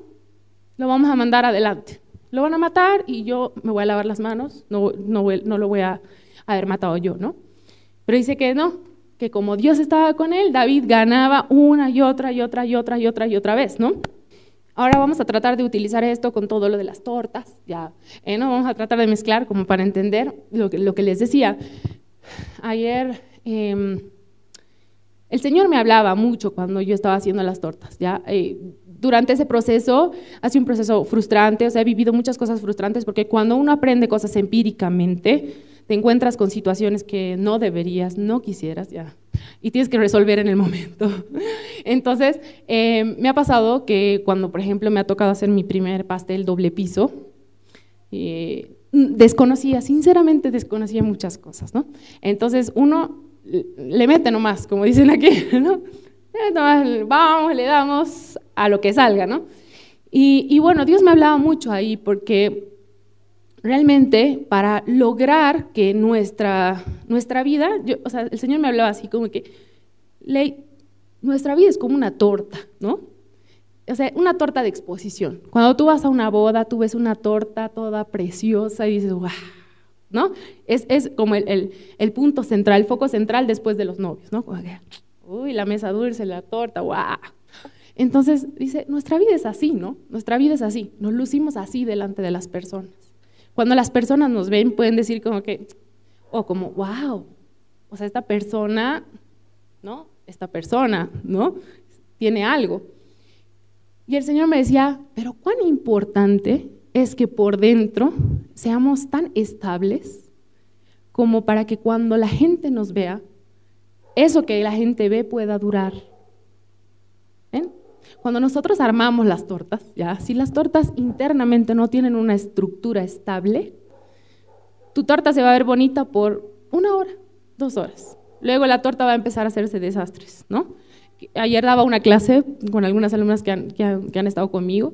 lo vamos a mandar adelante. Lo van a matar y yo me voy a lavar las manos, no, no, no lo voy a haber matado yo, ¿no? Pero dice que no, que como Dios estaba con él, David ganaba una y otra y otra y otra y otra y otra vez, ¿no? Ahora vamos a tratar de utilizar esto con todo lo de las tortas, ya, ¿eh? ¿no? Vamos a tratar de mezclar como para entender lo que, lo que les decía. Ayer eh, el Señor me hablaba mucho cuando yo estaba haciendo las tortas, ¿ya? Eh, durante ese proceso, ha sido un proceso frustrante, o sea, he vivido muchas cosas frustrantes porque cuando uno aprende cosas empíricamente, te encuentras con situaciones que no deberías, no quisieras, ya, y tienes que resolver en el momento. Entonces, eh, me ha pasado que cuando, por ejemplo, me ha tocado hacer mi primer pastel doble piso, eh, desconocía, sinceramente desconocía muchas cosas, ¿no? Entonces, uno le mete nomás, como dicen aquí, ¿no? vamos, le damos a lo que salga, ¿no? Y, bueno, Dios me hablaba mucho ahí porque realmente para lograr que nuestra, nuestra vida, o sea, el Señor me hablaba así como que, ley, nuestra vida es como una torta, ¿no? O sea, una torta de exposición. Cuando tú vas a una boda, tú ves una torta toda preciosa y dices, ¡guau! ¿No? Es, como el, punto central, el foco central después de los novios, ¿no? Uy, la mesa dulce, la torta, ¡guau! Entonces dice, nuestra vida es así, ¿no? Nuestra vida es así, nos lucimos así delante de las personas. Cuando las personas nos ven pueden decir como que, o como, wow, o sea, esta persona ¿no? Esta persona, ¿no? Tiene algo. Y el Señor me decía, pero cuán importante es que por dentro seamos tan estables como para que cuando la gente nos vea, eso que la gente ve pueda durar. ¿Ven? Cuando nosotros armamos las tortas, ya, si las tortas internamente no tienen una estructura estable, tu torta se va a ver bonita por una hora, dos horas. Luego la torta va a empezar a hacerse desastres, ¿no? Ayer daba una clase con algunas alumnas que han, estado conmigo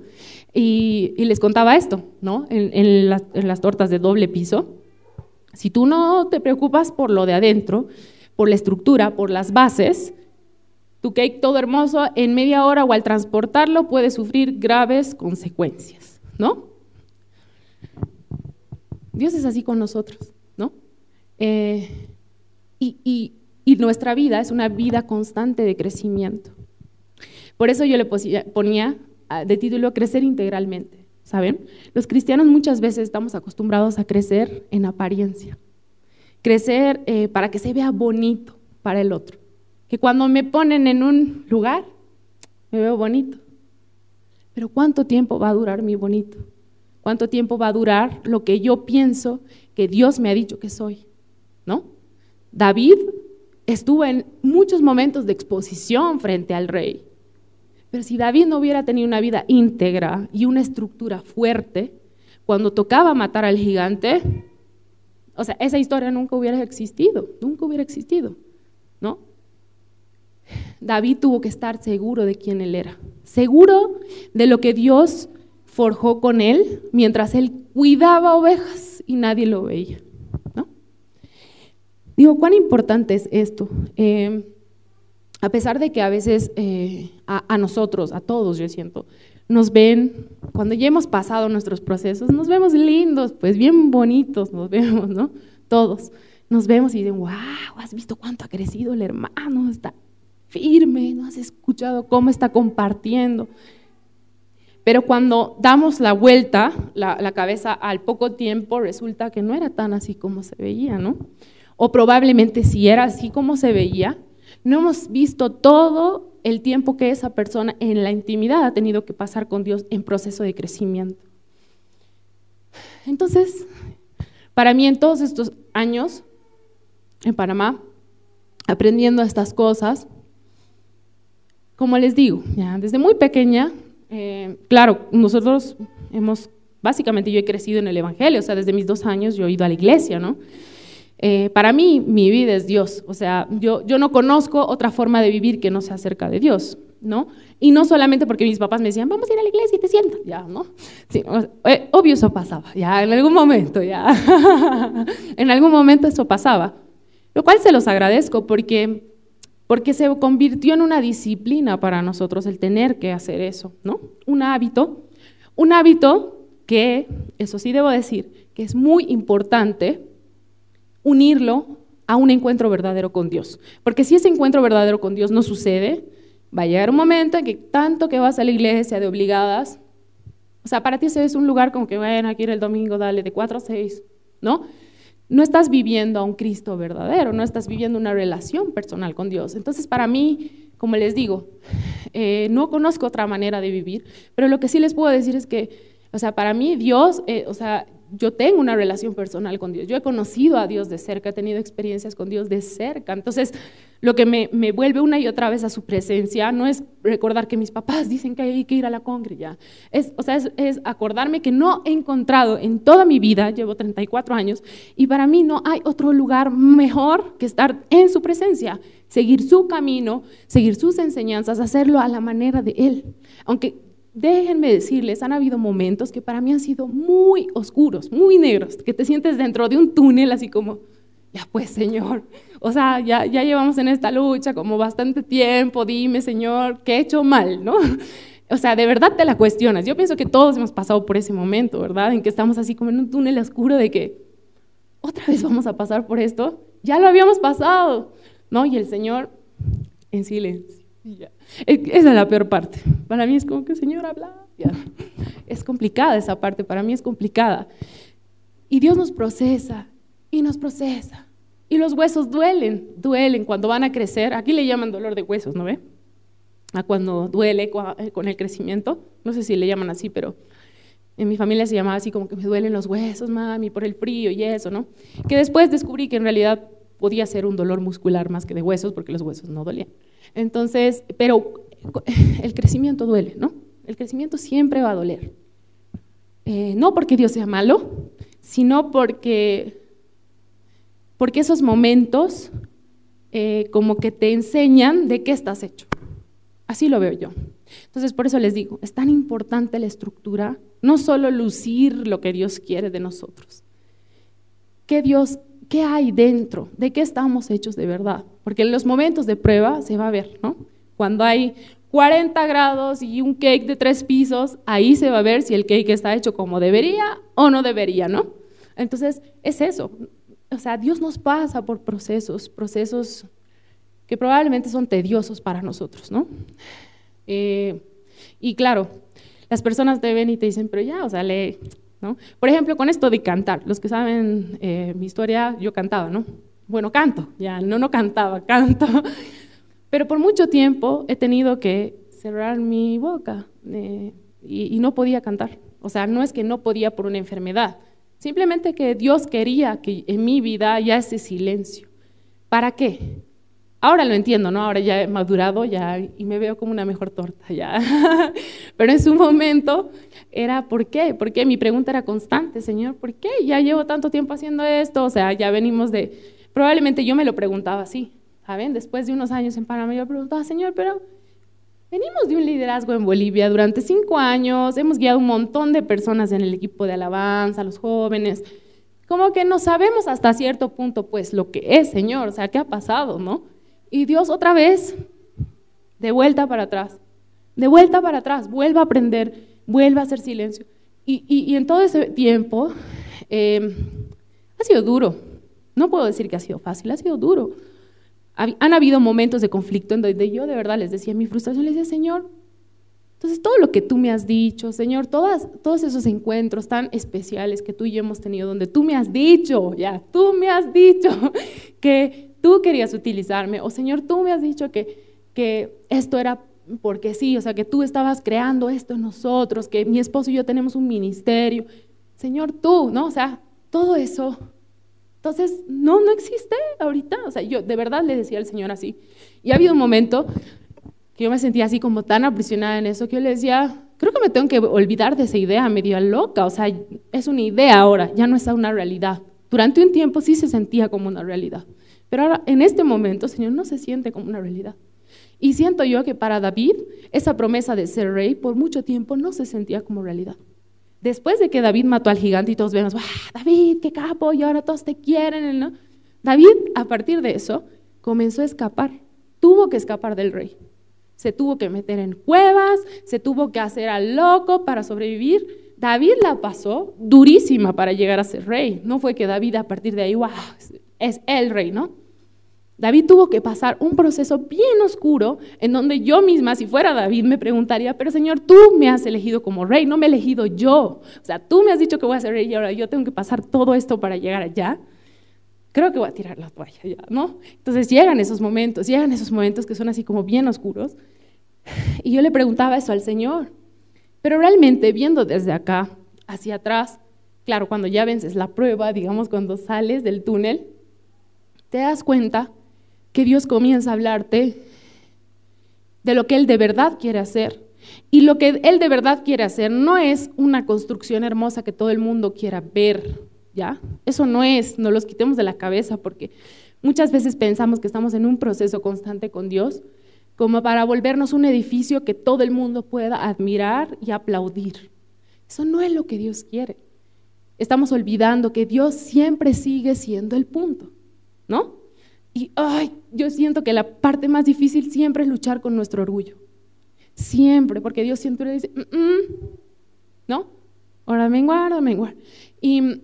y, les contaba esto, ¿no? En, las, tortas de doble piso. Si tú no te preocupas por lo de adentro, por la estructura, por las bases, tu cake todo hermoso en media hora o al transportarlo puede sufrir graves consecuencias, ¿no? Dios es así con nosotros, ¿no? Eh, y, nuestra vida es una vida constante de crecimiento. Por eso yo le ponía ah, de título Crecer integralmente, ¿saben? Los cristianos muchas veces estamos acostumbrados a crecer en apariencia, crecer eh, para que se vea bonito para el otro, que cuando me ponen en un lugar, me veo bonito. Pero ¿cuánto tiempo va a durar mi bonito? ¿Cuánto tiempo va a durar lo que yo pienso que Dios me ha dicho que soy? ¿No? David estuvo en muchos momentos de exposición frente al rey. Pero si David no hubiera tenido una vida íntegra y una estructura fuerte, cuando tocaba matar al gigante, o sea, esa historia nunca hubiera existido, nunca hubiera existido, ¿no? David tuvo que estar seguro de quién él era, seguro de lo que Dios forjó con él mientras él cuidaba ovejas y nadie lo veía. Digo, ¿cuán importante es esto? Eh, a pesar de que a veces eh, a, nosotros, a todos, yo siento, nos ven, cuando ya hemos pasado nuestros procesos, nos vemos lindos, pues bien bonitos nos vemos, ¿no? Todos. Nos vemos y dicen, wow, has visto cuánto ha crecido el hermano, está firme, no has escuchado cómo está compartiendo. Pero cuando damos la vuelta, la, cabeza al poco tiempo, resulta que no era tan así como se veía, ¿no? O probablemente si era así como se veía, no hemos visto todo el tiempo que esa persona en la intimidad ha tenido que pasar con Dios en proceso de crecimiento. Entonces, para mí en todos estos años en Panamá, aprendiendo estas cosas, como les digo, ya desde muy pequeña eh, claro, nosotros hemos, básicamente yo he crecido en el Evangelio, o sea, desde mis dos años yo he ido a la iglesia, ¿no? Eh, para mí, mi vida es Dios, o sea, yo, yo no conozco otra forma de vivir que no sea cerca de Dios, ¿no? Y no solamente porque mis papás me decían, vamos a ir a la iglesia y te sientas, ya, ¿no? Sí, eh, obvio eso pasaba, ya, en algún momento, ya, en algún momento eso pasaba, lo cual se los agradezco porque porque se convirtió en una disciplina para nosotros el tener que hacer eso, ¿no? Un hábito, un hábito que, eso sí debo decir, que es muy importante unirlo a un encuentro verdadero con Dios. Porque si ese encuentro verdadero con Dios no sucede, va a llegar un momento en que tanto que vas a la iglesia de obligadas, o sea, para ti ese es un lugar como que, bueno, aquí el domingo, dale, de 4 a 6, ¿no? no estás viviendo a un Cristo verdadero, no estás viviendo una relación personal con Dios. Entonces, para mí, como les digo, eh, no conozco otra manera de vivir, pero lo que sí les puedo decir es que, o sea, para mí Dios, eh, o sea, yo tengo una relación personal con Dios. Yo he conocido a Dios de cerca, he tenido experiencias con Dios de cerca. Entonces, lo que me, vuelve una y otra vez a su presencia no es recordar que mis papás dicen que hay que ir a la congre ya. Es, o sea, es, acordarme que no he encontrado en toda mi vida, llevo 34 años, y para mí no hay otro lugar mejor que estar en su presencia, seguir su camino, seguir sus enseñanzas, hacerlo a la manera de Él. Aunque déjenme decirles, han habido momentos que para mí han sido muy oscuros, muy negros, que te sientes dentro de un túnel así como, ya pues Señor, o sea, ya, ya llevamos en esta lucha como bastante tiempo, dime Señor, ¿qué he hecho mal? ¿no? O sea, de verdad te la cuestionas. Yo pienso que todos hemos pasado por ese momento, ¿verdad? En que estamos así como en un túnel oscuro de que, otra vez vamos a pasar por esto, ya lo habíamos pasado, ¿no? Y el Señor en silencio. Esa es la peor parte. Para mí es como que, Señor, habla. Es complicada esa parte, para mí es complicada. Y Dios nos procesa y nos procesa Y los huesos duelen, duelen cuando van a crecer. Aquí le llaman dolor de huesos, ¿no ve? A cuando duele eh, con el crecimiento. No sé si le llaman así, pero en mi familia se llamaba así como que me duelen los huesos, mami, por el frío y eso, ¿no? Que después descubrí que en realidad podía ser un dolor muscular más que de huesos, porque los huesos no dolían. Entonces, pero el crecimiento duele, ¿no? El crecimiento siempre va a doler. Eh, no porque Dios sea malo, sino porque, porque esos momentos eh, como que te enseñan de qué estás hecho. Así lo veo yo. Entonces, por eso les digo, es tan importante la estructura, no solo lucir lo que Dios quiere de nosotros. ¿Qué Dios, qué hay dentro? ¿De qué estamos hechos de verdad? Porque en los momentos de prueba se va a ver, ¿no? Cuando hay 40 grados y un cake de tres pisos, ahí se va a ver si el cake está hecho como debería o no debería, ¿no? Entonces, es eso. O sea, Dios nos pasa por procesos, procesos que probablemente son tediosos para nosotros, ¿no? Eh, y claro, las personas te ven y te dicen, pero ya, o sea, lee, Por ejemplo, con esto de cantar, los que saben eh, mi historia, yo cantaba, ¿no? Bueno, canto, ya, no, no cantaba, canto. Pero por mucho tiempo he tenido que cerrar mi boca eh, y, no podía cantar. O sea, no es que no podía por una enfermedad, simplemente que Dios quería que en mi vida haya ese silencio. ¿Para qué? Ahora lo entiendo, ¿no? Ahora ya he madurado ya y me veo como una mejor torta ya. Pero en su momento era ¿por qué? ¿Por qué? Mi pregunta era constante, Señor, ¿por qué? Ya llevo tanto tiempo haciendo esto, o sea, ya venimos de probablemente yo me lo preguntaba así, ¿saben? Después de unos años en Panamá yo preguntaba, Señor, pero venimos de un liderazgo en Bolivia durante cinco años, hemos guiado un montón de personas en el equipo de alabanza, los jóvenes, como que no sabemos hasta cierto punto, pues, lo que es, Señor, o sea, ¿qué ha pasado, no? Y Dios otra vez, de vuelta para atrás, de vuelta para atrás, vuelve a aprender, vuelve a hacer silencio. Y, en todo ese tiempo em, ha sido duro. No puedo decir que ha sido fácil, ha sido duro. Han habido momentos de conflicto en donde yo de verdad les decía mi frustración, les decía, Señor, entonces todo lo que tú me has dicho, Señor, todas, todos esos encuentros tan especiales que tú y yo hemos tenido, donde tú me has dicho, ya, tú me has dicho que tú querías utilizarme, o Señor, tú me has dicho que, que esto era porque sí, o sea, que tú estabas creando esto en nosotros, que mi esposo y yo tenemos un ministerio. Señor, tú, ¿no? O sea, todo eso. Entonces, no, no existe ahorita. O sea, yo de verdad le decía al Señor así. Y ha habido un momento que yo me sentía así como tan aprisionada en eso, que yo le decía, creo que me tengo que olvidar de esa idea medio loca. O sea, es una idea ahora, ya no es una realidad. Durante un tiempo sí se sentía como una realidad. Pero ahora, en este momento, Señor, no se siente como una realidad. Y siento yo que para David, esa promesa de ser rey por mucho tiempo no se sentía como realidad. Después de que David mató al gigante y todos vemos, ¡Ah, David, qué capo! Y ahora todos te quieren, ¿no? David, a partir de eso, comenzó a escapar. Tuvo que escapar del rey. Se tuvo que meter en cuevas, se tuvo que hacer al loco para sobrevivir. David la pasó durísima para llegar a ser rey. No fue que David a partir de ahí, wow, es el rey, ¿no? David tuvo que pasar un proceso bien oscuro en donde yo misma, si fuera David, me preguntaría, pero Señor, tú me has elegido como rey, no me he elegido yo. O sea, tú me has dicho que voy a ser rey y ahora yo tengo que pasar todo esto para llegar allá. Creo que voy a tirar la toalla ya, ¿no? Entonces llegan esos momentos, llegan esos momentos que son así como bien oscuros. Y yo le preguntaba eso al Señor. Pero realmente viendo desde acá hacia atrás, claro, cuando ya vences la prueba, digamos, cuando sales del túnel, te das cuenta que Dios comienza a hablarte de lo que Él de verdad quiere hacer. Y lo que Él de verdad quiere hacer no es una construcción hermosa que todo el mundo quiera ver, ¿ya? Eso no es, no los quitemos de la cabeza porque muchas veces pensamos que estamos en un proceso constante con Dios como para volvernos un edificio que todo el mundo pueda admirar y aplaudir. Eso no es lo que Dios quiere. Estamos olvidando que Dios siempre sigue siendo el punto. ¿No? Y ay, yo siento que la parte más difícil siempre es luchar con nuestro orgullo. Siempre, porque Dios siempre dice, mm, mm", ¿no? Ahora menguar, ahora menguar. Y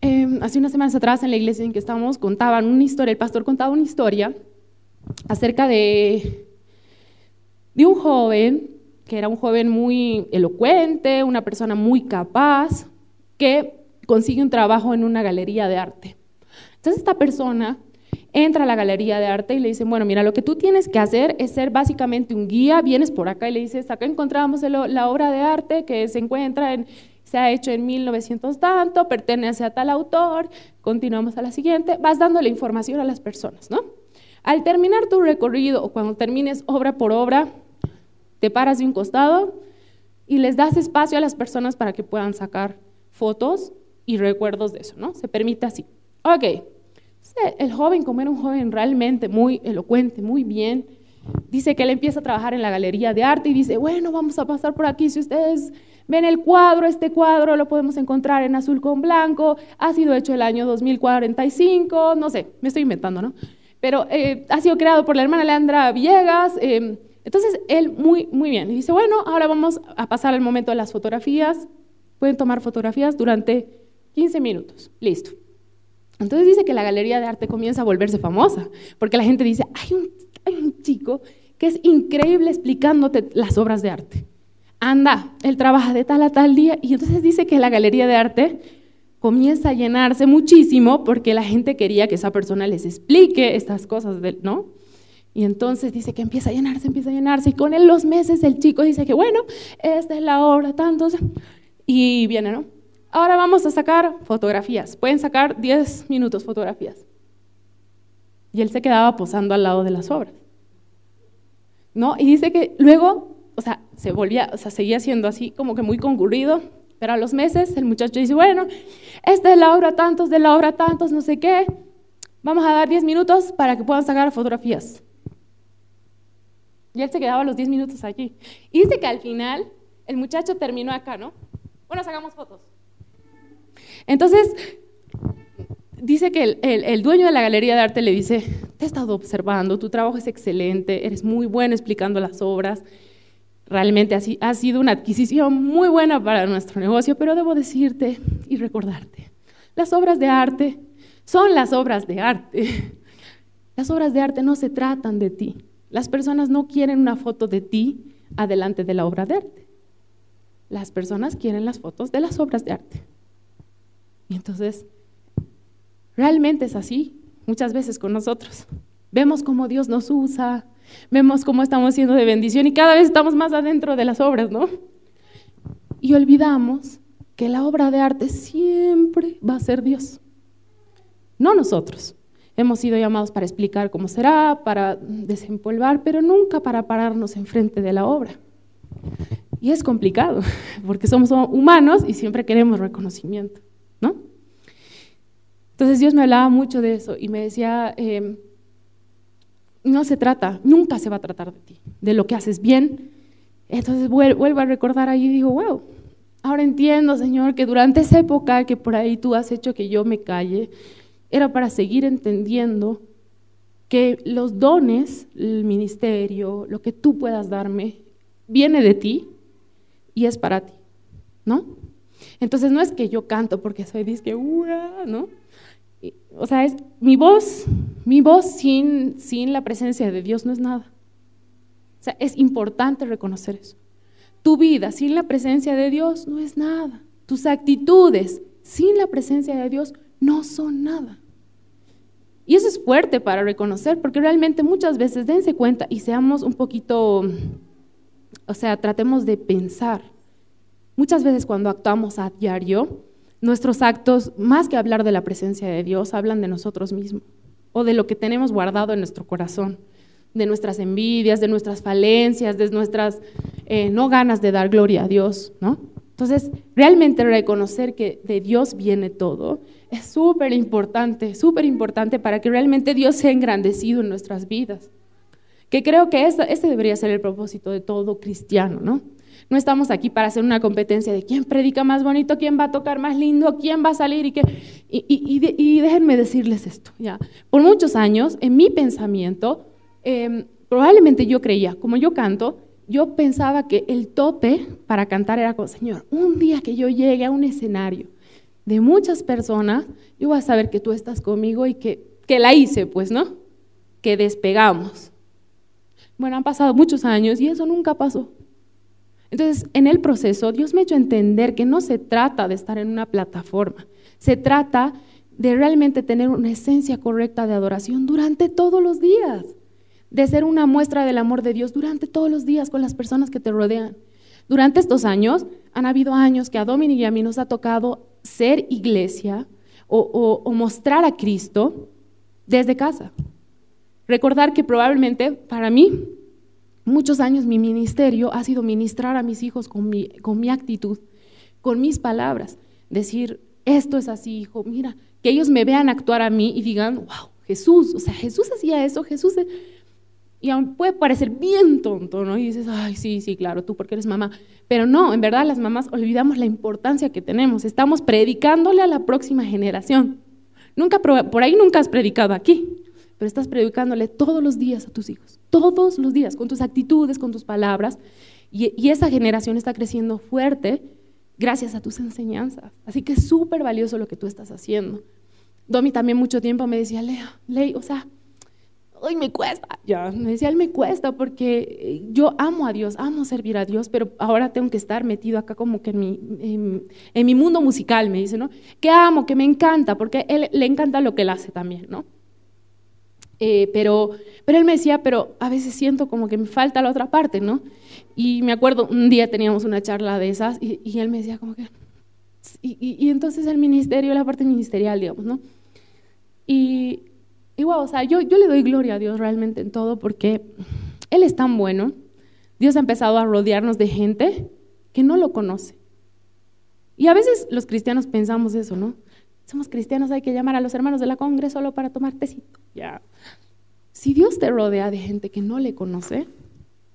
em, hace unas semanas atrás en la iglesia en que estábamos contaban una historia, el pastor contaba una historia acerca de, de un joven que era un joven muy elocuente, una persona muy capaz, que consigue un trabajo en una galería de arte. Entonces esta persona entra a la galería de arte y le dicen, bueno, mira, lo que tú tienes que hacer es ser básicamente un guía, vienes por acá y le dices, acá encontramos la obra de arte que se encuentra en, se ha hecho en 1900 tanto, pertenece a tal autor, continuamos a la siguiente, vas dando la información a las personas, ¿no? Al terminar tu recorrido o cuando termines obra por obra, te paras de un costado y les das espacio a las personas para que puedan sacar fotos y recuerdos de eso, ¿no? Se permite así. Ok, el joven, como era un joven realmente muy elocuente, muy bien, dice que él empieza a trabajar en la galería de arte y dice, bueno, vamos a pasar por aquí, si ustedes ven el cuadro, este cuadro lo podemos encontrar en azul con blanco, ha sido hecho el año 2045, no sé, me estoy inventando, ¿no? Pero eh, ha sido creado por la hermana Leandra Villegas, eh, entonces él muy, muy bien, dice, bueno, ahora vamos a pasar al momento de las fotografías, pueden tomar fotografías durante 15 minutos, listo. Entonces dice que la galería de arte comienza a volverse famosa, porque la gente dice, hay un, hay un chico que es increíble explicándote las obras de arte. Anda, él trabaja de tal a tal día, y entonces dice que la galería de arte comienza a llenarse muchísimo porque la gente quería que esa persona les explique estas cosas, ¿no? Y entonces dice que empieza a llenarse, empieza a llenarse, y con él los meses el chico dice que, bueno, esta es la obra, tantos, y viene, ¿no? Ahora vamos a sacar fotografías. Pueden sacar 10 minutos fotografías. Y él se quedaba posando al lado de las obras. ¿No? Y dice que luego, o sea, se volvía, o sea, seguía siendo así como que muy concurrido, pero a los meses el muchacho dice, bueno, esta es la obra tantos, de la obra tantos, no sé qué, vamos a dar 10 minutos para que puedan sacar fotografías. Y él se quedaba los 10 minutos allí. Y dice que al final el muchacho terminó acá, ¿no? Bueno, sacamos fotos. Entonces, dice que el, dueño de la galería de arte le dice, te he estado observando, tu trabajo es excelente, eres muy bueno explicando las obras, realmente ha sido una adquisición muy buena para nuestro negocio, pero debo decirte y recordarte, las obras de arte son las obras de arte. Las obras de arte no se tratan de ti. Las personas no quieren una foto de ti adelante de la obra de arte. Las personas quieren las fotos de las obras de arte. Y entonces, realmente es así muchas veces con nosotros. Vemos cómo Dios nos usa, vemos cómo estamos siendo de bendición y cada vez estamos más adentro de las obras, ¿no? Y olvidamos que la obra de arte siempre va a ser Dios, no nosotros. Hemos sido llamados para explicar cómo será, para desempolvar, pero nunca para pararnos enfrente de la obra. Y es complicado, porque somos humanos y siempre queremos reconocimiento. Entonces Dios me hablaba mucho de eso y me decía, em, no se trata, nunca se va a tratar de ti, de lo que haces bien. Entonces vuelvo a recordar ahí y digo, wow, ahora entiendo, Señor, que durante esa época que por ahí tú has hecho que yo me calle, era para seguir entendiendo que los dones, el ministerio, lo que tú puedas darme, viene de ti y es para ti, ¿no? Entonces no es que yo canto porque soy disque, ¿no? O sea, es mi voz, mi voz sin, sin la presencia de Dios no es nada. O sea, es importante reconocer eso. Tu vida sin la presencia de Dios no es nada. Tus actitudes sin la presencia de Dios no son nada. Y eso es fuerte para reconocer, porque realmente muchas veces dense cuenta y seamos un poquito, o sea, tratemos de pensar Muchas veces cuando actuamos a diario, nuestros actos, más que hablar de la presencia de Dios, hablan de nosotros mismos o de lo que tenemos guardado en nuestro corazón, de nuestras envidias, de nuestras falencias, de nuestras eh, no ganas de dar gloria a Dios, ¿no? Entonces, realmente reconocer que de Dios viene todo es súper importante, súper importante para que realmente Dios sea engrandecido en nuestras vidas. Que creo que ese debería ser el propósito de todo cristiano, ¿no? No estamos aquí para hacer una competencia de quién predica más bonito, quién va a tocar más lindo, quién va a salir y qué. Y, déjenme decirles esto, ya. Por muchos años, en mi pensamiento, em, probablemente yo creía, como yo canto, yo pensaba que el tope para cantar era como, Señor, un día que yo llegue a un escenario de muchas personas, yo voy a saber que tú estás conmigo y que, que la hice, pues, ¿no? Que despegamos. Bueno, han pasado muchos años y eso nunca pasó. Entonces, en el proceso, Dios me ha hecho entender que no se trata de estar en una plataforma, se trata de realmente tener una esencia correcta de adoración durante todos los días, de ser una muestra del amor de Dios durante todos los días con las personas que te rodean. Durante estos años, han habido años que a Dominic y a mí nos ha tocado ser iglesia o mostrar a Cristo desde casa. Recordar que probablemente para mí, muchos años mi ministerio ha sido ministrar a mis hijos con mi, con mi actitud, con mis palabras. Decir, esto es así, hijo, mira, que ellos me vean actuar a mí y digan, wow, Jesús, o sea, Jesús hacía eso, Jesús... Y aún puede parecer bien tonto, ¿no? Y dices, ay, sí, sí, claro, tú porque eres mamá. Pero no, en verdad las mamás olvidamos la importancia que tenemos. Estamos predicándole a la próxima generación. Nunca, por ahí nunca has predicado aquí, pero estás predicándole todos los días a tus hijos, todos los días, con tus actitudes, con tus palabras. Y, y esa generación está creciendo fuerte gracias a tus enseñanzas. Así que es súper valioso lo que tú estás haciendo. Domi también mucho tiempo me decía, Lea, Ley, o sea, hoy me cuesta. Ya, me decía, él me cuesta porque eh, yo amo a Dios, amo servir a Dios, pero ahora tengo que estar metido acá como que en mi, en, mi mundo musical, me dice, ¿no? Que amo, que me encanta, porque él le encanta lo que él hace también, ¿no? Eh, pero, pero él me decía, pero a veces siento como que me falta la otra parte, ¿no? Y me acuerdo, un día teníamos una charla de esas y, y él me decía como que... Y, y, y entonces el ministerio, la parte ministerial, digamos, ¿no? Y, igual, o sea, yo, yo le doy gloria a Dios realmente en todo porque Él es tan bueno. Dios ha empezado a rodearnos de gente que no lo conoce. Y a veces los cristianos pensamos eso, ¿no? Somos cristianos, hay que llamar a los hermanos de la congre solo para tomar tecito. Ya. Si Dios te rodea de gente que no le conoce,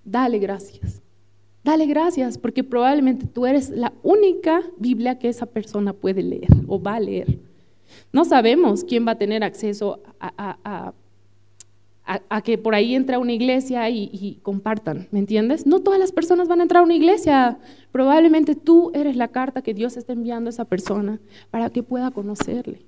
dale gracias. Dale gracias, porque probablemente tú eres la única Biblia que esa persona puede leer o va a leer. No sabemos quién va a tener acceso a, que por ahí entre a una iglesia y, y, compartan, ¿me entiendes? No todas las personas van a entrar a una iglesia. Probablemente tú eres la carta que Dios está enviando a esa persona para que pueda conocerle.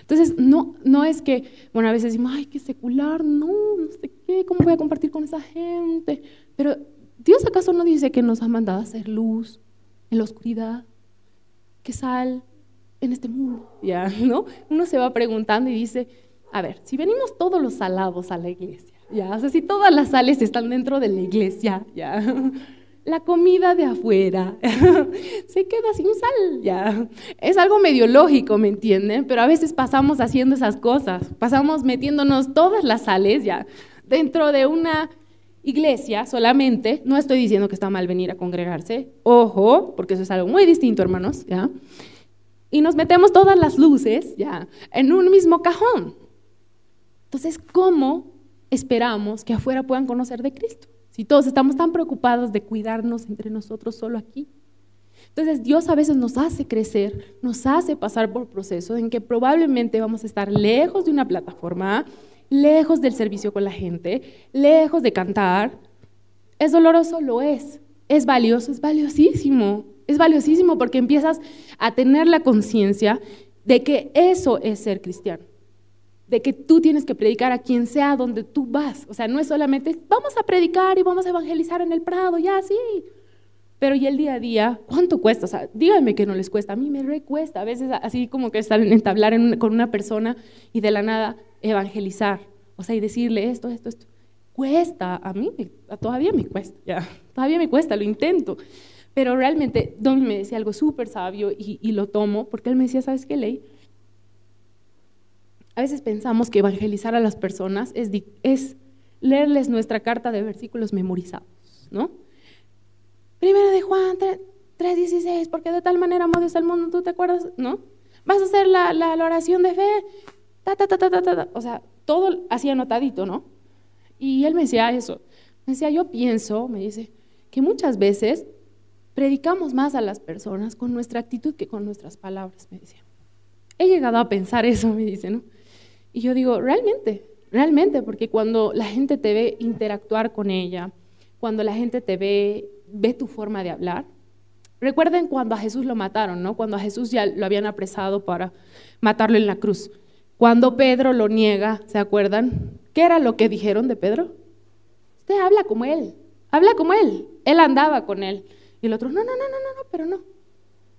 Entonces, no, no es que, bueno, a veces decimos, ay, qué secular, no, no sé qué, ¿cómo voy a compartir con esa gente? Pero Dios acaso no dice que nos ha mandado a hacer luz en la oscuridad, que sal en este mundo, ya, ¿no? Uno se va preguntando y dice, a ver, si venimos todos los salados a la iglesia, ya, o sea, si todas las sales están dentro de la iglesia, ya, la comida de afuera se queda sin sal, ya. Es algo medio lógico, ¿me entienden? Pero a veces pasamos haciendo esas cosas, pasamos metiéndonos todas las sales, ya, dentro de una iglesia solamente, no estoy diciendo que está mal venir a congregarse, ojo, porque eso es algo muy distinto, hermanos, ¿ya? y nos metemos todas las luces ya en un mismo cajón. Entonces, ¿cómo esperamos que afuera puedan conocer de Cristo? Si todos estamos tan preocupados de cuidarnos entre nosotros solo aquí. Entonces, Dios a veces nos hace crecer, nos hace pasar por procesos en que probablemente vamos a estar lejos de una plataforma, lejos del servicio con la gente, lejos de cantar. ¿Es doloroso? Lo es. ¿Es valioso? Es valiosísimo. Es valiosísimo porque empiezas a tener la conciencia de que eso es ser cristiano, de que tú tienes que predicar a quien sea donde tú vas. O sea, no es solamente vamos a predicar y vamos a evangelizar en el Prado, ya sí. Pero y el día a día, ¿cuánto cuesta? O sea, díganme que no les cuesta, a mí me recuesta. A veces así como que estar en entablar con una persona y de la nada evangelizar, o sea, y decirle esto, esto, esto. Cuesta, a mí todavía me cuesta, todavía me cuesta, lo intento. Pero realmente Domi me decía algo súper sabio y, lo tomo, porque él me decía, ¿sabes qué ley? A veces pensamos que evangelizar a las personas es, es leerles nuestra carta de versículos memorizados, ¿no? Primera de Juan 3.16, porque de tal manera amó Dios al mundo, ¿tú te acuerdas? ¿No? Vas a hacer la, la, oración de fe, ta, ta, ta, ta, ta, ta, o sea, todo así anotadito, ¿no? Y él me decía eso, me decía, yo pienso, me dice, que muchas veces predicamos más a las personas con nuestra actitud que con nuestras palabras, me decía. He llegado a pensar eso, me dice, ¿no? Y yo digo, realmente, realmente, porque cuando la gente te ve interactuar con ella, cuando la gente te ve, ve tu forma de hablar. Recuerden cuando a Jesús lo mataron, ¿no? Cuando a Jesús ya lo habían apresado para matarlo en la cruz. Cuando Pedro lo niega, ¿se acuerdan? ¿Qué era lo que dijeron de Pedro? Usted habla como él, habla como él. Él andaba con él. Y el otro, no, no, no, no, no, no, pero no.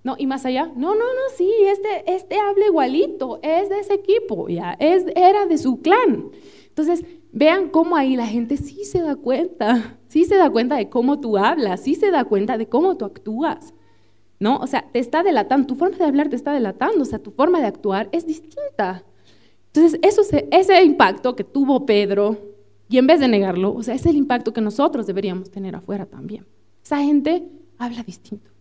No, y más allá, no, no, no, sí, este, este habla igualito, es de ese equipo, ya, es, era de su clan. Entonces, vean cómo ahí la gente sí se da cuenta, sí se da cuenta de cómo tú hablas, sí se da cuenta de cómo tú actúas. ¿No? O sea, te está delatando, tu forma de hablar te está delatando, o sea, tu forma de actuar es distinta. Entonces, eso, ese impacto que tuvo Pedro, y en vez de negarlo, o sea, es el impacto que nosotros deberíamos tener afuera también. Esa gente habla distinto.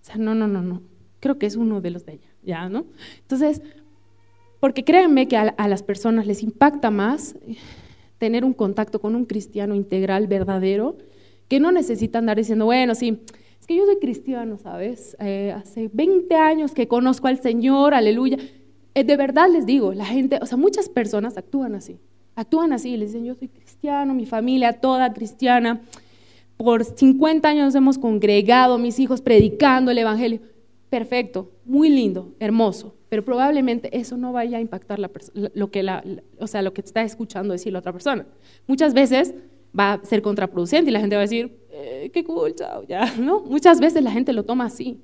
O sea, no, no, no, no. Creo que es uno de los de ella, ¿ya? ¿No? Entonces, porque créanme que a, las personas les impacta más tener un contacto con un cristiano integral, verdadero, que no necesita andar diciendo, bueno, sí, es que yo soy cristiano, ¿sabes? Eh, hace 20 años que conozco al Señor, aleluya. Eh, de verdad les digo, la gente, o sea, muchas personas actúan así, actúan así, les dicen, yo soy cristiano, mi familia toda cristiana, por 50 años hemos congregado, mis hijos predicando el Evangelio. Perfecto, muy lindo, hermoso, pero probablemente eso no vaya a impactar lo, que la, o sea, lo que está escuchando decir la otra persona. Muchas veces va a ser contraproducente y la gente va a decir, eh, qué cool, chao, ya, ¿no? Muchas veces la gente lo toma así,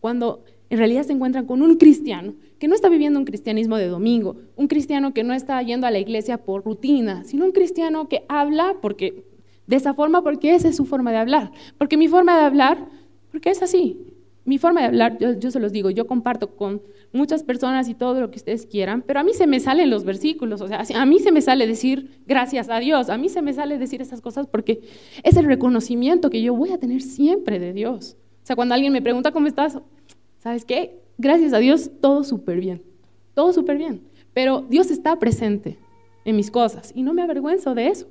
cuando en realidad se encuentran con un cristiano que no está viviendo un cristianismo de domingo, un cristiano que no está yendo a la iglesia por rutina, sino un cristiano que habla porque de esa forma porque esa es su forma de hablar. Porque mi forma de hablar, porque es así. Mi forma de hablar, yo, se los digo, yo comparto con muchas personas y todo lo que ustedes quieran, pero a mí se me salen los versículos, o sea, a mí se me sale decir gracias a Dios, a mí se me sale decir esas cosas porque es el reconocimiento que yo voy a tener siempre de Dios. O sea, cuando alguien me pregunta cómo estás, ¿sabes qué? Gracias a Dios, todo súper bien, todo súper bien, pero Dios está presente en mis cosas y no me avergüenzo de eso.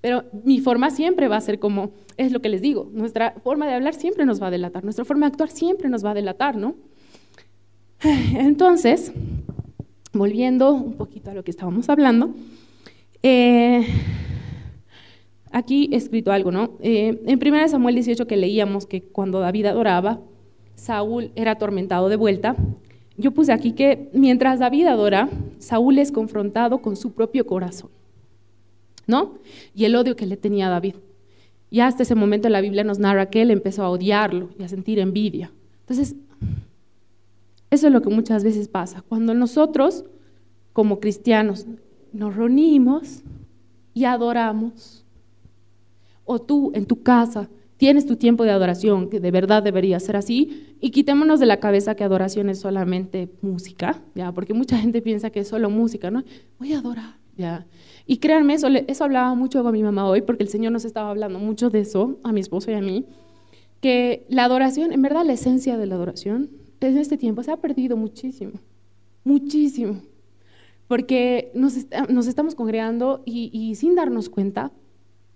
Pero mi forma siempre va a ser como, es lo que les digo, nuestra forma de hablar siempre nos va a delatar, nuestra forma de actuar siempre nos va a delatar, ¿no? Entonces, volviendo un poquito a lo que estábamos hablando, eh, aquí he escrito algo, ¿no? Eh, en 1 Samuel 18 que leíamos que cuando David adoraba, Saúl era atormentado de vuelta. Yo puse aquí que mientras David adora, Saúl es confrontado con su propio corazón. Y el odio que le tenía David. Y hasta ese momento la Biblia nos narra que él empezó a odiarlo y a sentir envidia. Entonces, eso es lo que muchas veces pasa. Cuando nosotros, como cristianos, nos reunimos y adoramos, o tú en tu casa tienes tu tiempo de adoración, que de verdad debería ser así, y quitémonos de la cabeza que adoración es solamente música, ¿ya? porque mucha gente piensa que es solo música, ¿no? Voy a adorar, ¿ya? Y créanme, eso, hablaba mucho con mi mamá hoy, porque el Señor nos estaba hablando mucho de eso, a mi esposo y a mí, que la adoración, en verdad la esencia de la adoración, en este tiempo se ha perdido muchísimo, muchísimo, porque nos, estamos congregando y, sin darnos cuenta,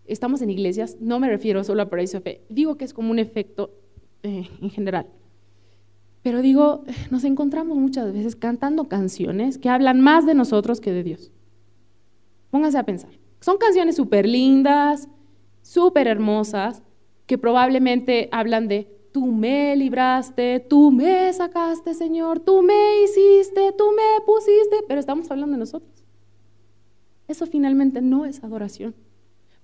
estamos en iglesias, no me refiero solo a Paraíso Fe, digo que es como un efecto eh, en general. Pero digo, nos encontramos muchas veces cantando canciones que hablan más de nosotros que de Dios. Póngase a pensar. Son canciones súper lindas, súper hermosas, que probablemente hablan de tú me libraste, tú me sacaste, Señor, tú me hiciste, tú me pusiste, pero estamos hablando de nosotros. Eso finalmente no es adoración,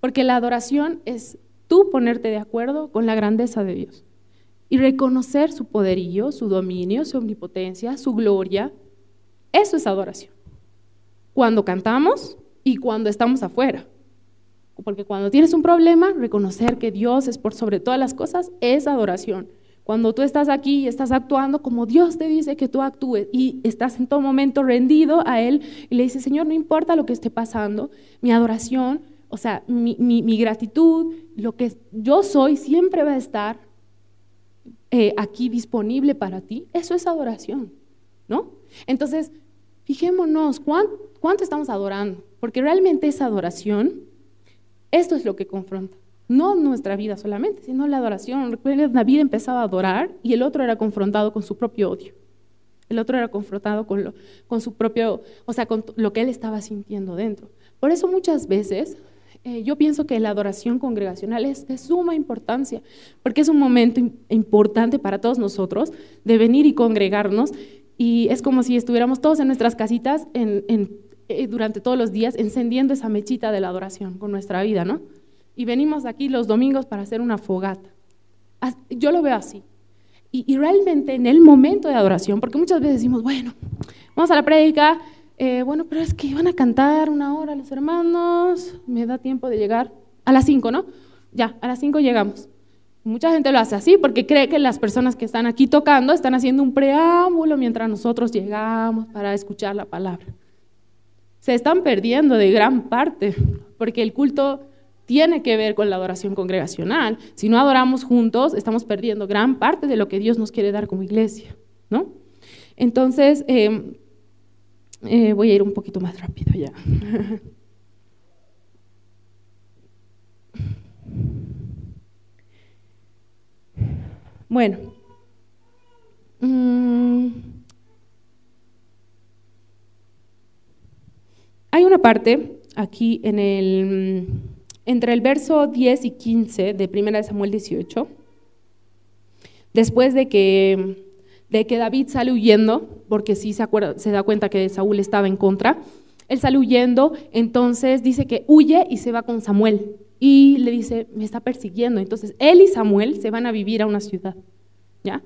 porque la adoración es tú ponerte de acuerdo con la grandeza de Dios y reconocer su poderío, su dominio, su omnipotencia, su gloria. Eso es adoración. Cuando cantamos, y cuando estamos afuera. Porque cuando tienes un problema, reconocer que Dios es por sobre todas las cosas es adoración. Cuando tú estás aquí y estás actuando como Dios te dice que tú actúes y estás en todo momento rendido a Él y le dices, Señor, no importa lo que esté pasando, mi adoración, o sea, mi, gratitud, lo que yo soy siempre va a estar eh, aquí disponible para ti. Eso es adoración, ¿no? Entonces, fijémonos, ¿cuánto estamos adorando? Porque realmente esa adoración, esto es lo que confronta. No nuestra vida solamente, sino la adoración. Recuerden, David empezaba a adorar y el otro era confrontado con su propio odio. El otro era confrontado con, lo, su propio, o sea, con lo que él estaba sintiendo dentro. Por eso muchas veces eh, yo pienso que la adoración congregacional es de suma importancia, porque es un momento importante para todos nosotros de venir y congregarnos y es como si estuviéramos todos en nuestras casitas en, eh, durante todos los días encendiendo esa mechita de la adoración con nuestra vida, ¿no? Y venimos aquí los domingos para hacer una fogata. Yo lo veo así. Y, realmente en el momento de adoración, porque muchas veces decimos, bueno, vamos a la prédica, eh, bueno, pero es que iban a cantar una hora los hermanos, me da tiempo de llegar a las cinco, ¿no? Ya, a las cinco llegamos. Mucha gente lo hace así porque cree que las personas que están aquí tocando están haciendo un preámbulo mientras nosotros llegamos para escuchar la palabra. Se están perdiendo de gran parte porque el culto tiene que ver con la adoración congregacional. Si no adoramos juntos, estamos perdiendo gran parte de lo que Dios nos quiere dar como iglesia, ¿no? Entonces, em, eh, voy a ir un poquito más rápido ya. Bueno. Mm. hay una parte aquí en el, entre el verso 10 y 15 de 1 Samuel 18, después de que, de que David sale huyendo, porque sí se, acuerda, se da cuenta que Saúl estaba en contra, él sale huyendo, entonces dice que huye y se va con Samuel y le dice, me está persiguiendo. Entonces, él y Samuel se van a vivir a una ciudad, ¿ya?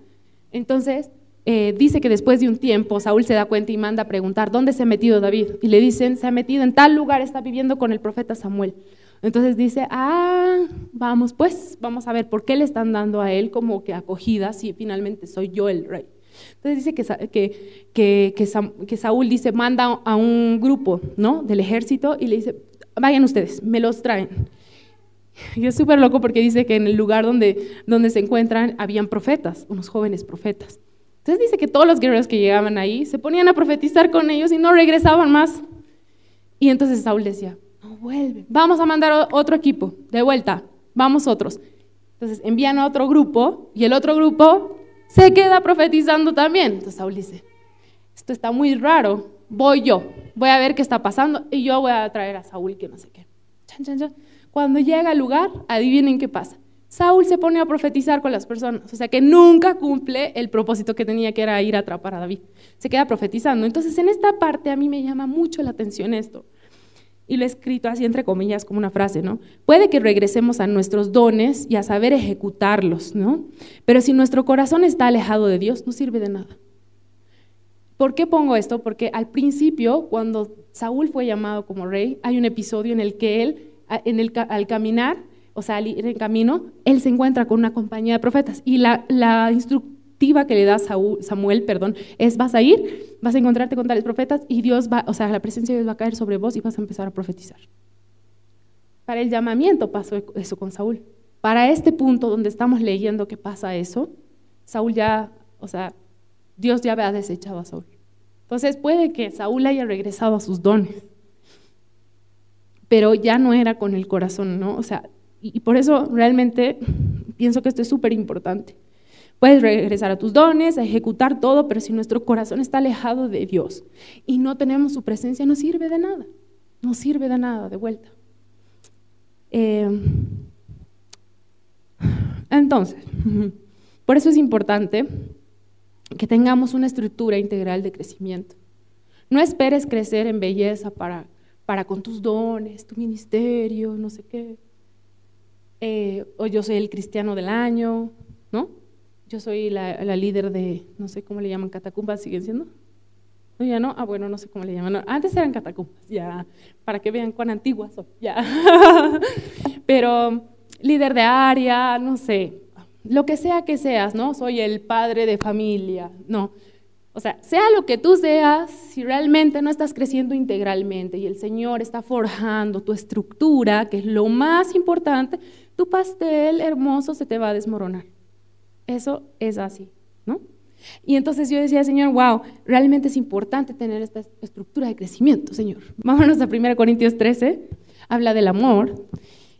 Entonces, eh, dice que después de un tiempo Saúl se da cuenta y manda a preguntar, ¿dónde se ha metido David? Y le dicen, se ha metido en tal lugar, está viviendo con el profeta Samuel. Entonces dice, ah, vamos pues, vamos a ver por qué le están dando a él como que acogida si finalmente soy yo el rey. Entonces dice que, que, que, Saúl dice, manda a un grupo ¿no? del ejército y le dice, vayan ustedes, me los traen. Y es súper loco porque dice que en el lugar donde, donde se encuentran habían profetas, unos jóvenes profetas. Entonces dice que todos los guerreros que llegaban ahí se ponían a profetizar con ellos y no regresaban más. Y entonces Saúl decía, no vuelven, vamos a mandar otro equipo, de vuelta, vamos otros. Entonces envían a otro grupo y el otro grupo se queda profetizando también. Entonces Saúl dice, esto está muy raro, voy yo, voy a ver qué está pasando y yo voy a traer a Saúl que no sé qué. Chan, chan, chan. Cuando llega al lugar, adivinen qué pasa. Saúl se pone a profetizar con las personas, o sea que nunca cumple el propósito que tenía, que era ir a atrapar a David. Se queda profetizando. Entonces, en esta parte a mí me llama mucho la atención esto. Y lo he escrito así entre comillas como una frase, ¿no? Puede que regresemos a nuestros dones y a saber ejecutarlos, ¿no? Pero si nuestro corazón está alejado de Dios, no sirve de nada. ¿Por qué pongo esto? Porque al principio, cuando Saúl fue llamado como rey, hay un episodio en el que él en el, al caminar, o sea, al ir en camino, él se encuentra con una compañía de profetas. Y la, instructiva que le da Samuel, perdón, es vas a ir, vas a encontrarte con tales profetas y Dios va, o sea, la presencia de Dios va a caer sobre vos y vas a empezar a profetizar. Para el llamamiento pasó eso con Saúl. Para este punto donde estamos leyendo que pasa eso, Saúl ya, o sea, Dios ya había desechado a Saúl. Entonces puede que Saúl haya regresado a sus dones pero ya no era con el corazón, ¿no? O sea, y, por eso realmente pienso que esto es súper importante. Puedes regresar a tus dones, a ejecutar todo, pero si nuestro corazón está alejado de Dios y no tenemos su presencia, no sirve de nada. No sirve de nada de vuelta. Eh, entonces, por eso es importante que tengamos una estructura integral de crecimiento. No esperes crecer en belleza para para con tus dones, tu ministerio, no sé qué. Eh, o yo soy el cristiano del año, ¿no? Yo soy la, líder de, no sé cómo le llaman, catacumbas, ¿siguen siendo? No, ya no, ah, bueno, no sé cómo le llaman. antes eran catacumbas, ya, para que vean cuán antiguas son, ya. Pero líder de área, no sé, lo que sea que seas, ¿no? Soy el padre de familia, no. O sea, sea lo que tú seas, si realmente no estás creciendo integralmente y el Señor está forjando tu estructura, que es lo más importante, tu pastel hermoso se te va a desmoronar. Eso es así, ¿no? Y entonces yo decía, Señor, wow, realmente es importante tener esta estructura de crecimiento, Señor. Vámonos a 1 Corintios 13, habla del amor.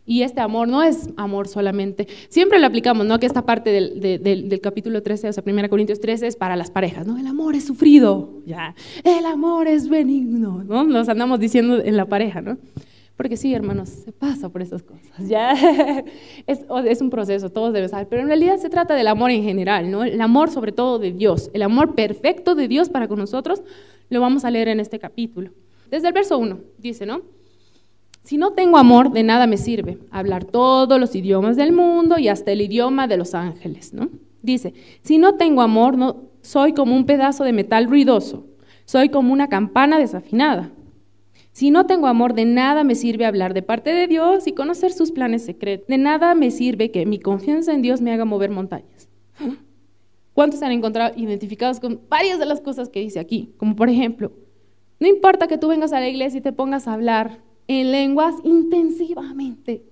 Y este amor no es amor solamente. Siempre lo aplicamos, ¿no? Que esta parte del, capítulo 13, o sea, 1 Corintios 13 es para las parejas, ¿no? El amor es sufrido, ya. El amor es benigno, ¿no? Nos andamos diciendo en la pareja, ¿no? Porque sí, hermanos, se pasa por esas cosas, ya. es, es un proceso, todos deben saber. Pero en realidad se trata del amor en general, ¿no? El amor sobre todo de Dios. El amor perfecto de Dios para con nosotros lo vamos a leer en este capítulo. Desde el verso 1, dice, ¿no? Si no tengo amor, de nada me sirve hablar todos los idiomas del mundo y hasta el idioma de los ángeles, ¿no? Dice, si no tengo amor, soy como un pedazo de metal ruidoso, soy como una campana desafinada. Si no tengo amor, de nada me sirve hablar de parte de Dios y conocer sus planes secretos. De nada me sirve que mi confianza en Dios me haga mover montañas. ¿Cuántos se han encontrado identificados con varias de las cosas que dice aquí? Como por ejemplo, no importa que tú vengas a la iglesia y te pongas a hablar en lenguas intensivamente.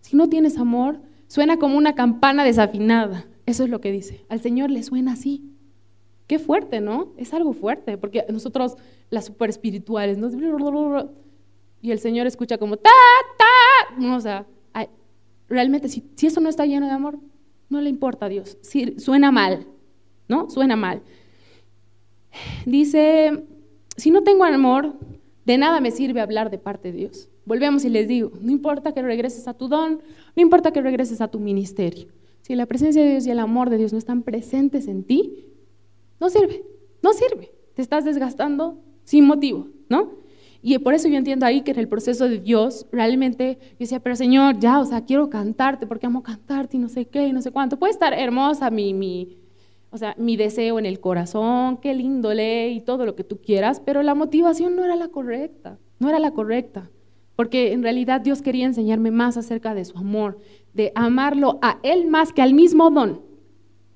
Si no tienes amor, suena como una campana desafinada. Eso es lo que dice. Al Señor le suena así. Qué fuerte, ¿no? Es algo fuerte, porque nosotros, las super espirituales, ¿no? y el Señor escucha como ta, ta. o sea, realmente, si, si, eso no está lleno de amor, no le importa a Dios. Si, suena mal, ¿no? Suena mal. Dice, si no tengo amor, de nada me sirve hablar de parte de Dios. Volvemos y les digo, no importa que regreses a tu don, no importa que regreses a tu ministerio. Si la presencia de Dios y el amor de Dios no están presentes en ti, no sirve, no sirve. Te estás desgastando sin motivo, ¿no? Y por eso yo entiendo ahí que en el proceso de Dios realmente yo decía, pero Señor, ya, o sea, quiero cantarte porque amo cantarte y no sé qué y no sé cuánto. Puede estar hermosa mi, mi, o sea, mi deseo en el corazón, qué lindo lee y todo lo que tú quieras, pero la motivación no era la correcta, no era la correcta, porque en realidad Dios quería enseñarme más acerca de su amor, de amarlo a Él más que al mismo don.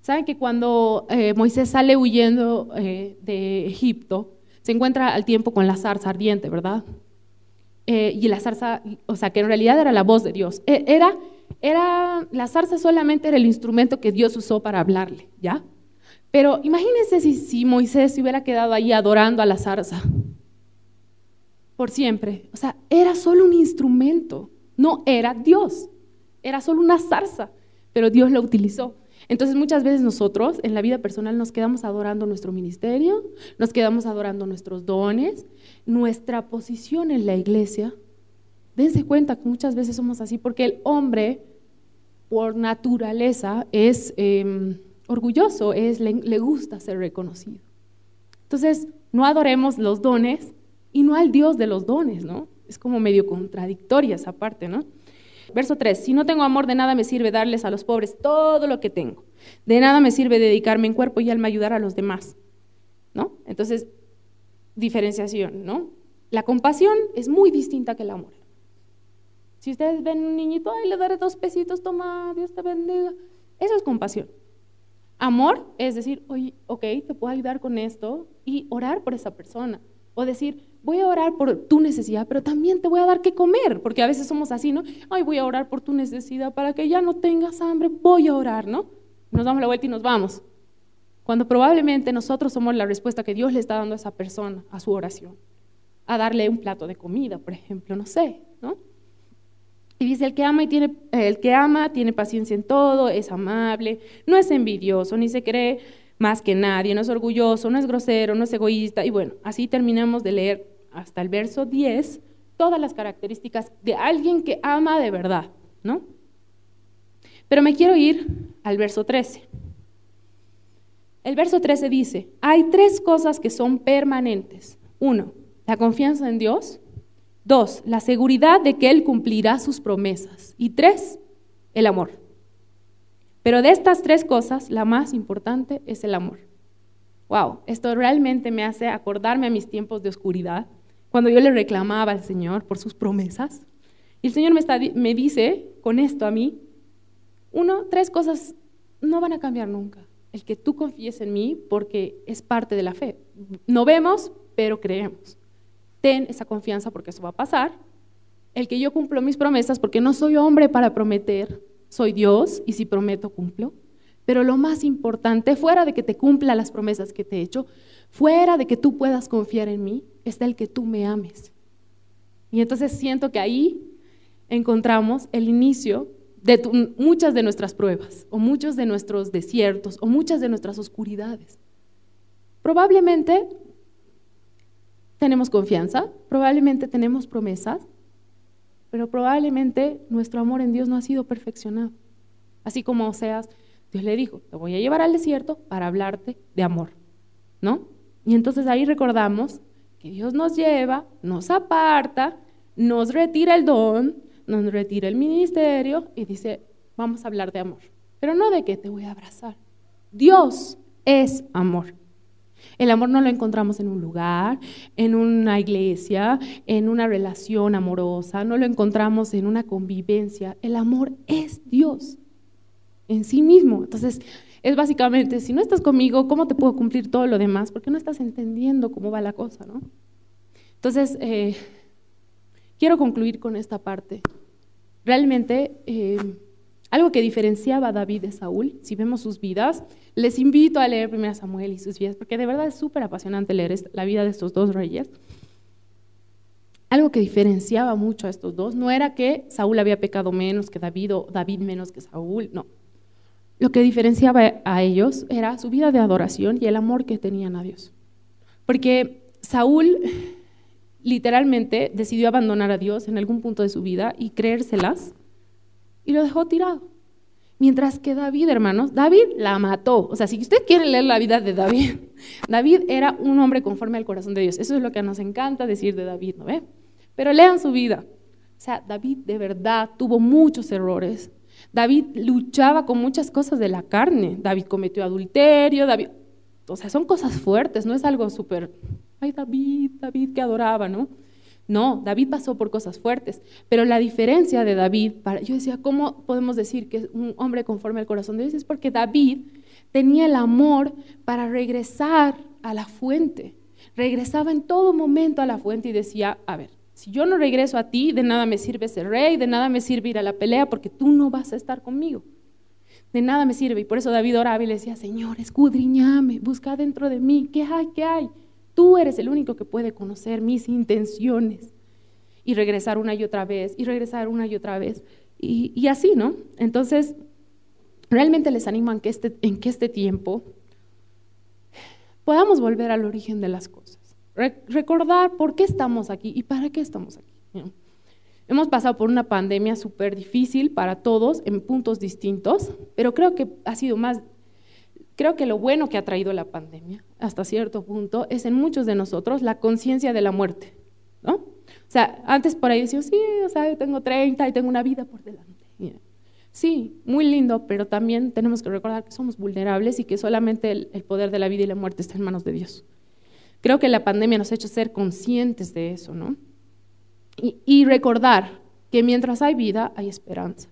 Saben que cuando eh, Moisés sale huyendo eh, de Egipto, se encuentra al tiempo con la zarza ardiente, ¿verdad? Eh, y la zarza, o sea, que en realidad era la voz de Dios. E, era, era, la zarza solamente era el instrumento que Dios usó para hablarle, ¿ya? Pero imagínense si, Moisés se hubiera quedado ahí adorando a la zarza por siempre. O sea, era solo un instrumento, no era Dios, era solo una zarza, pero Dios lo utilizó. Entonces muchas veces nosotros en la vida personal nos quedamos adorando nuestro ministerio, nos quedamos adorando nuestros dones, nuestra posición en la iglesia. Dense cuenta que muchas veces somos así porque el hombre por naturaleza es... Em, orgulloso, es, le, gusta ser reconocido. Entonces, no adoremos los dones y no al Dios de los dones, ¿no? Es como medio contradictoria esa parte, ¿no? Verso 3, si no tengo amor, de nada me sirve darles a los pobres todo lo que tengo. De nada me sirve dedicarme en cuerpo y alma a ayudar a los demás, ¿no? Entonces, diferenciación, ¿no? La compasión es muy distinta que el amor. Si ustedes ven un niñito, ay, le daré dos pesitos, toma, Dios te bendiga. Eso es compasión. Amor es decir, oye, ok, te puedo ayudar con esto y orar por esa persona. O decir, voy a orar por tu necesidad, pero también te voy a dar que comer, porque a veces somos así, ¿no? Ay, voy a orar por tu necesidad para que ya no tengas hambre, voy a orar, ¿no? Nos damos la vuelta y nos vamos. Cuando probablemente nosotros somos la respuesta que Dios le está dando a esa persona, a su oración. A darle un plato de comida, por ejemplo, no sé, ¿no? Y dice, el que ama y tiene, el que ama tiene paciencia en todo, es amable, no es envidioso, ni se cree más que nadie, no es orgulloso, no es grosero, no es egoísta. Y bueno, así terminamos de leer hasta el verso 10 todas las características de alguien que ama de verdad, ¿no? Pero me quiero ir al verso 13. El verso 13 dice, hay tres cosas que son permanentes. Uno, la confianza en Dios. Dos, la seguridad de que Él cumplirá sus promesas. Y tres, el amor. Pero de estas tres cosas, la más importante es el amor. Wow, esto realmente me hace acordarme a mis tiempos de oscuridad, cuando yo le reclamaba al Señor por sus promesas. Y el Señor me, está, me dice con esto a mí, uno, tres cosas no van a cambiar nunca. El que tú confíes en mí porque es parte de la fe. No vemos, pero creemos ten esa confianza porque eso va a pasar. El que yo cumplo mis promesas porque no soy hombre para prometer, soy Dios y si prometo cumplo. Pero lo más importante, fuera de que te cumpla las promesas que te he hecho, fuera de que tú puedas confiar en mí, está el que tú me ames. Y entonces siento que ahí encontramos el inicio de muchas de nuestras pruebas, o muchos de nuestros desiertos, o muchas de nuestras oscuridades. Probablemente tenemos confianza, probablemente tenemos promesas, pero probablemente nuestro amor en Dios no ha sido perfeccionado. Así como Oseas, Dios le dijo, te voy a llevar al desierto para hablarte de amor, ¿no? Y entonces ahí recordamos que Dios nos lleva, nos aparta, nos retira el don, nos retira el ministerio y dice, vamos a hablar de amor. Pero no de que te voy a abrazar, Dios es amor. El amor no lo encontramos en un lugar, en una iglesia, en una relación amorosa, no lo encontramos en una convivencia. El amor es Dios en sí mismo. Entonces, es básicamente, si no estás conmigo, ¿cómo te puedo cumplir todo lo demás? Porque no estás entendiendo cómo va la cosa, ¿no? Entonces, eh, quiero concluir con esta parte. Realmente, eh, algo que diferenciaba a David de Saúl, si vemos sus vidas, les invito a leer 1 Samuel y sus vidas, porque de verdad es súper apasionante leer la vida de estos dos reyes. Algo que diferenciaba mucho a estos dos no era que Saúl había pecado menos que David o David menos que Saúl, no. Lo que diferenciaba a ellos era su vida de adoración y el amor que tenían a Dios. Porque Saúl literalmente decidió abandonar a Dios en algún punto de su vida y creérselas y lo dejó tirado. Mientras que David, hermanos, David la mató. O sea, si usted quiere leer la vida de David, David era un hombre conforme al corazón de Dios. Eso es lo que nos encanta decir de David, ¿no ve? Pero lean su vida. O sea, David de verdad tuvo muchos errores. David luchaba con muchas cosas de la carne. David cometió adulterio, David... O sea, son cosas fuertes, no es algo súper... Ay, David, David que adoraba, ¿no? No, David pasó por cosas fuertes, pero la diferencia de David, para, yo decía, ¿cómo podemos decir que es un hombre conforme al corazón de Dios? Es porque David tenía el amor para regresar a la fuente. Regresaba en todo momento a la fuente y decía, a ver, si yo no regreso a ti, de nada me sirve ser rey, de nada me sirve ir a la pelea porque tú no vas a estar conmigo. De nada me sirve. Y por eso David oraba y le decía, Señor, escudriñame, busca dentro de mí, ¿qué hay? ¿Qué hay? Tú eres el único que puede conocer mis intenciones. Y regresar una y otra vez, y regresar una y otra vez. Y, así, ¿no? Entonces, realmente les animo en que, este, en este tiempo podamos volver al origen de las cosas. recordar por qué estamos aquí y para qué estamos aquí. Hemos pasado por una pandemia súper difícil para todos en puntos distintos, pero creo que ha sido más Creo que lo bueno que ha traído la pandemia, hasta cierto punto, es en muchos de nosotros la conciencia de la muerte, ¿no? O sea, antes por ahí decíamos, sí, o sea, yo tengo 30 y tengo una vida por delante. Sí, muy lindo, pero también tenemos que recordar que somos vulnerables y que solamente el, poder de la vida y la muerte está en manos de Dios. Creo que la pandemia nos ha hecho ser conscientes de eso, ¿no? Y, y recordar que mientras hay vida, hay esperanza.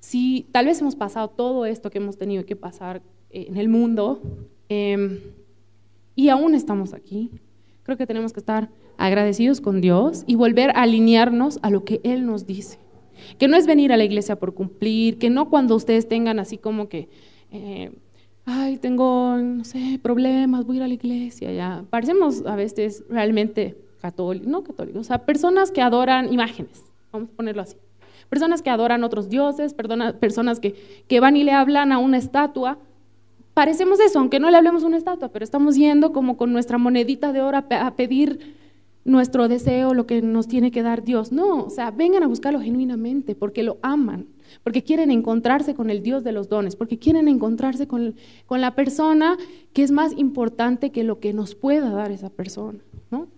Si tal vez hemos pasado todo esto que hemos tenido que pasar en el mundo em, y aún estamos aquí. Creo que tenemos que estar agradecidos con Dios y volver a alinearnos a lo que Él nos dice. Que no es venir a la iglesia por cumplir, que no cuando ustedes tengan así como que, eh, ay, tengo, no sé, problemas, voy a ir a la iglesia, ya. Parecemos a veces realmente católicos, no católicos, o sea, personas que adoran imágenes, vamos a ponerlo así. Personas que adoran otros dioses, personas que, que van y le hablan a una estatua, parecemos eso, aunque no le hablemos una estatua, pero estamos yendo como con nuestra monedita de oro a pedir nuestro deseo, lo que nos tiene que dar Dios. No, o sea, vengan a buscarlo genuinamente porque lo aman, porque quieren encontrarse con el Dios de los dones, porque quieren encontrarse con, con la persona que es más importante que lo que nos pueda dar esa persona, ¿no?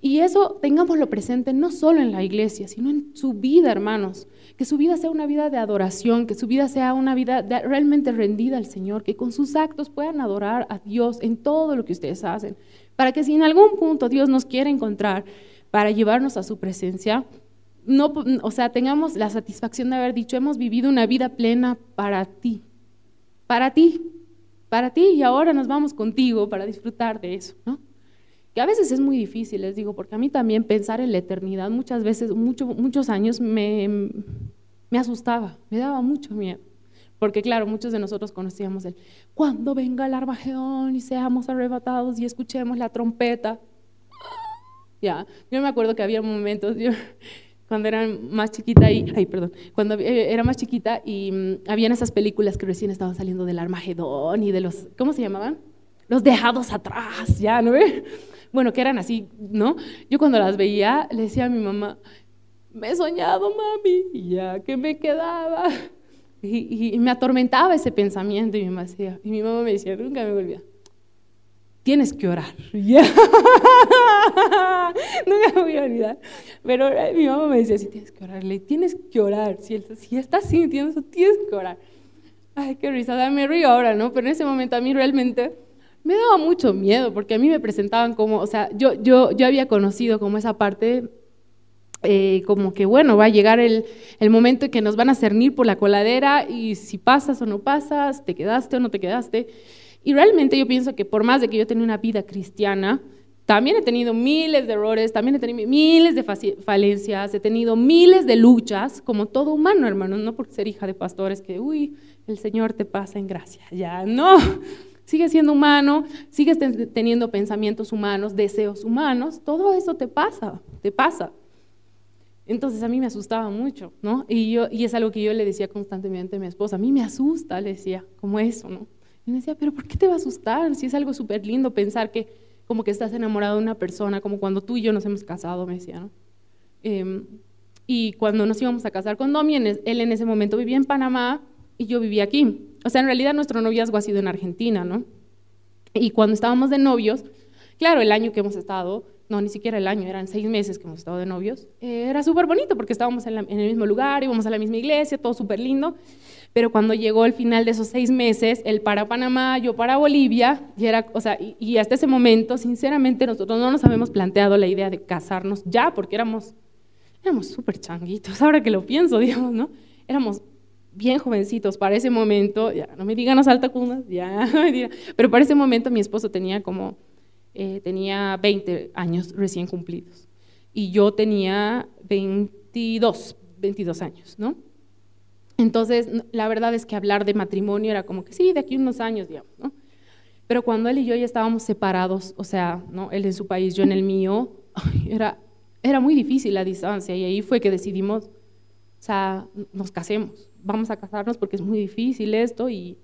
Y eso tengámoslo presente no solo en la iglesia, sino en su vida, hermanos. Que su vida sea una vida de adoración, que su vida sea una vida realmente rendida al Señor, que con sus actos puedan adorar a Dios en todo lo que ustedes hacen. Para que si en algún punto Dios nos quiere encontrar para llevarnos a su presencia, no, o sea, tengamos la satisfacción de haber dicho, hemos vivido una vida plena para ti, para ti, para ti y ahora nos vamos contigo para disfrutar de eso, ¿no? que a veces es muy difícil, les digo, porque a mí también pensar en la eternidad muchas veces, muchos años me, me asustaba, me daba mucho miedo. Porque claro, muchos de nosotros conocíamos el, cuando venga el Armagedón y seamos arrebatados y escuchemos la trompeta. Ya, yo me acuerdo que había momentos, yo, cuando era más chiquita y, ay, perdón, cuando era más chiquita y mm, habían esas películas que recién estaban saliendo del Armagedón y de los, ¿cómo se llamaban? Los dejados atrás, ya, ¿no? bueno, que eran así, ¿no? Yo cuando las veía le decía a mi mamá, me he soñado, mami, y ya que me quedaba. Y, me atormentaba ese pensamiento y mi mamá decía, y mi mamá me decía, nunca me volvía, tienes que orar. nunca me voy a olvidar. Pero eh, mi mamá me decía, sí, tienes que orarle, tienes que orar. Si, si estás sintiendo eso, tienes que orar. ay, qué risa, me río ahora, ¿no? Pero en ese momento a mí realmente me daba mucho miedo porque a mí me presentaban como, o sea, yo, yo, yo había conocido como esa parte, eh, como que bueno, va a llegar el, momento en que nos van a cernir por la coladera y si pasas o no pasas, te quedaste o no te quedaste. Y realmente yo pienso que por más de que yo tenía una vida cristiana, también he tenido miles de errores, también he tenido miles de falencias, he tenido miles de luchas, como todo humano, hermano, no por ser hija de pastores que, uy, el Señor te pasa en gracia, ya, no, sigues siendo humano, sigues teniendo pensamientos humanos, deseos humanos, todo eso te pasa, te pasa. Entonces a mí me asustaba mucho, ¿no? Y, yo, y es algo que yo le decía constantemente a mi esposa, a mí me asusta, le decía, como eso, ¿no? Y me decía, pero ¿por qué te va a asustar? Si es algo súper lindo pensar que como que estás enamorado de una persona, como cuando tú y yo nos hemos casado, me decía, ¿no? Em, y cuando nos íbamos a casar con Domi, él en ese momento vivía en Panamá y yo vivía aquí. O sea, en realidad nuestro noviazgo ha sido en Argentina, ¿no? Y cuando estábamos de novios, claro, el año que hemos estado, no, ni siquiera el año, eran seis meses que hemos estado de novios, eh, era súper bonito porque estábamos en, el mismo lugar, íbamos a la misma iglesia, todo súper lindo, pero cuando llegó el final de esos seis meses, él para Panamá, yo para Bolivia, y, era, o sea, y, hasta ese momento, sinceramente, nosotros no nos habíamos planteado la idea de casarnos ya, porque éramos éramos súper changuitos, ahora que lo pienso, digamos, ¿no? Éramos bien jovencitos para ese momento, ya no me digan las altacunas, ya, pero para ese momento mi esposo tenía como, eh, tenía 20 años recién cumplidos y yo tenía 22, 22 años, ¿no? Entonces, la verdad es que hablar de matrimonio era como que sí, de aquí unos años, digamos, ¿no? Pero cuando él y yo ya estábamos separados, o sea, ¿no? él en su país, yo en el mío, era, era muy difícil la distancia y ahí fue que decidimos, o sea, nos casemos vamos a casarnos porque es muy difícil esto y,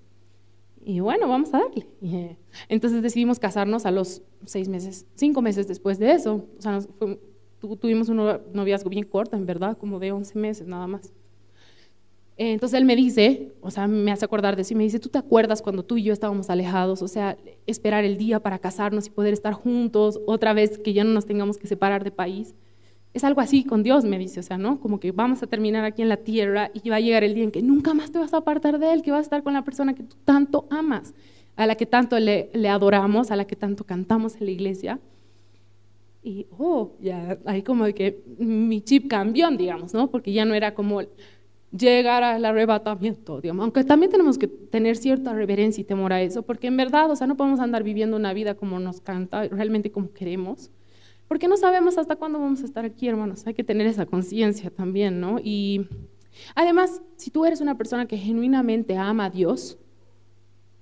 y bueno, vamos a darle. Entonces decidimos casarnos a los seis meses, cinco meses después de eso. Tuvimos un noviazgo bien corto, en verdad, como de 11 meses nada más. Entonces él me dice, o sea, me hace acordar de eso me dice, ¿tú te acuerdas cuando tú y yo estábamos alejados? O sea, esperar el día para casarnos y poder estar juntos, otra vez que ya no nos tengamos que separar de país es algo así con Dios, me dice, o sea, ¿no? Como que vamos a terminar aquí en la tierra y va a llegar el día en que nunca más te vas a apartar de Él, que vas a estar con la persona que tú tanto amas, a la que tanto le, adoramos, a la que tanto cantamos en la iglesia. Y, oh, ya, ahí como que mi chip cambió, digamos, ¿no? Porque ya no era como llegar al arrebatamiento, digamos, aunque también tenemos que tener cierta reverencia y temor a eso, porque en verdad, o sea, no podemos andar viviendo una vida como nos canta, realmente como queremos porque no sabemos hasta cuándo vamos a estar aquí, hermanos. Hay que tener esa conciencia también, ¿no? Y además, si tú eres una persona que genuinamente ama a Dios,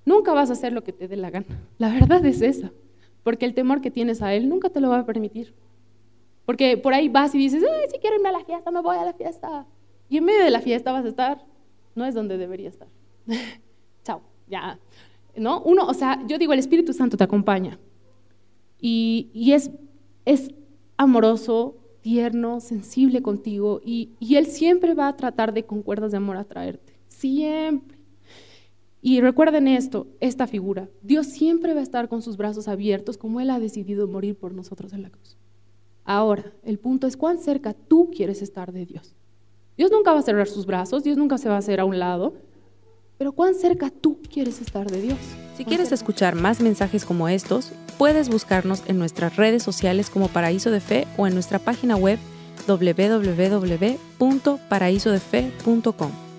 nunca vas a hacer lo que te dé la gana. La verdad es esa, porque el temor que tienes a Él nunca te lo va a permitir. Porque por ahí vas y dices, Ay, si quiero irme a la fiesta, me voy a la fiesta. Y en medio de la fiesta vas a estar, no es donde debería estar. Chao, ya. ¿No? Uno, o sea, yo digo, el Espíritu Santo te acompaña. Y, y es es amoroso, tierno, sensible contigo y, Él siempre va a tratar de con cuerdas de amor atraerte, siempre. Y recuerden esto, esta figura, Dios siempre va a estar con sus brazos abiertos como Él ha decidido morir por nosotros en la cruz. Ahora, el punto es cuán cerca tú quieres estar de Dios. Dios nunca va a cerrar sus brazos, Dios nunca se va a hacer a un lado, pero cuán cerca tú quieres estar de Dios.
Si quieres escuchar más mensajes como estos, puedes buscarnos en nuestras redes sociales como Paraíso de Fe o en nuestra página web www.paraisodefe.com.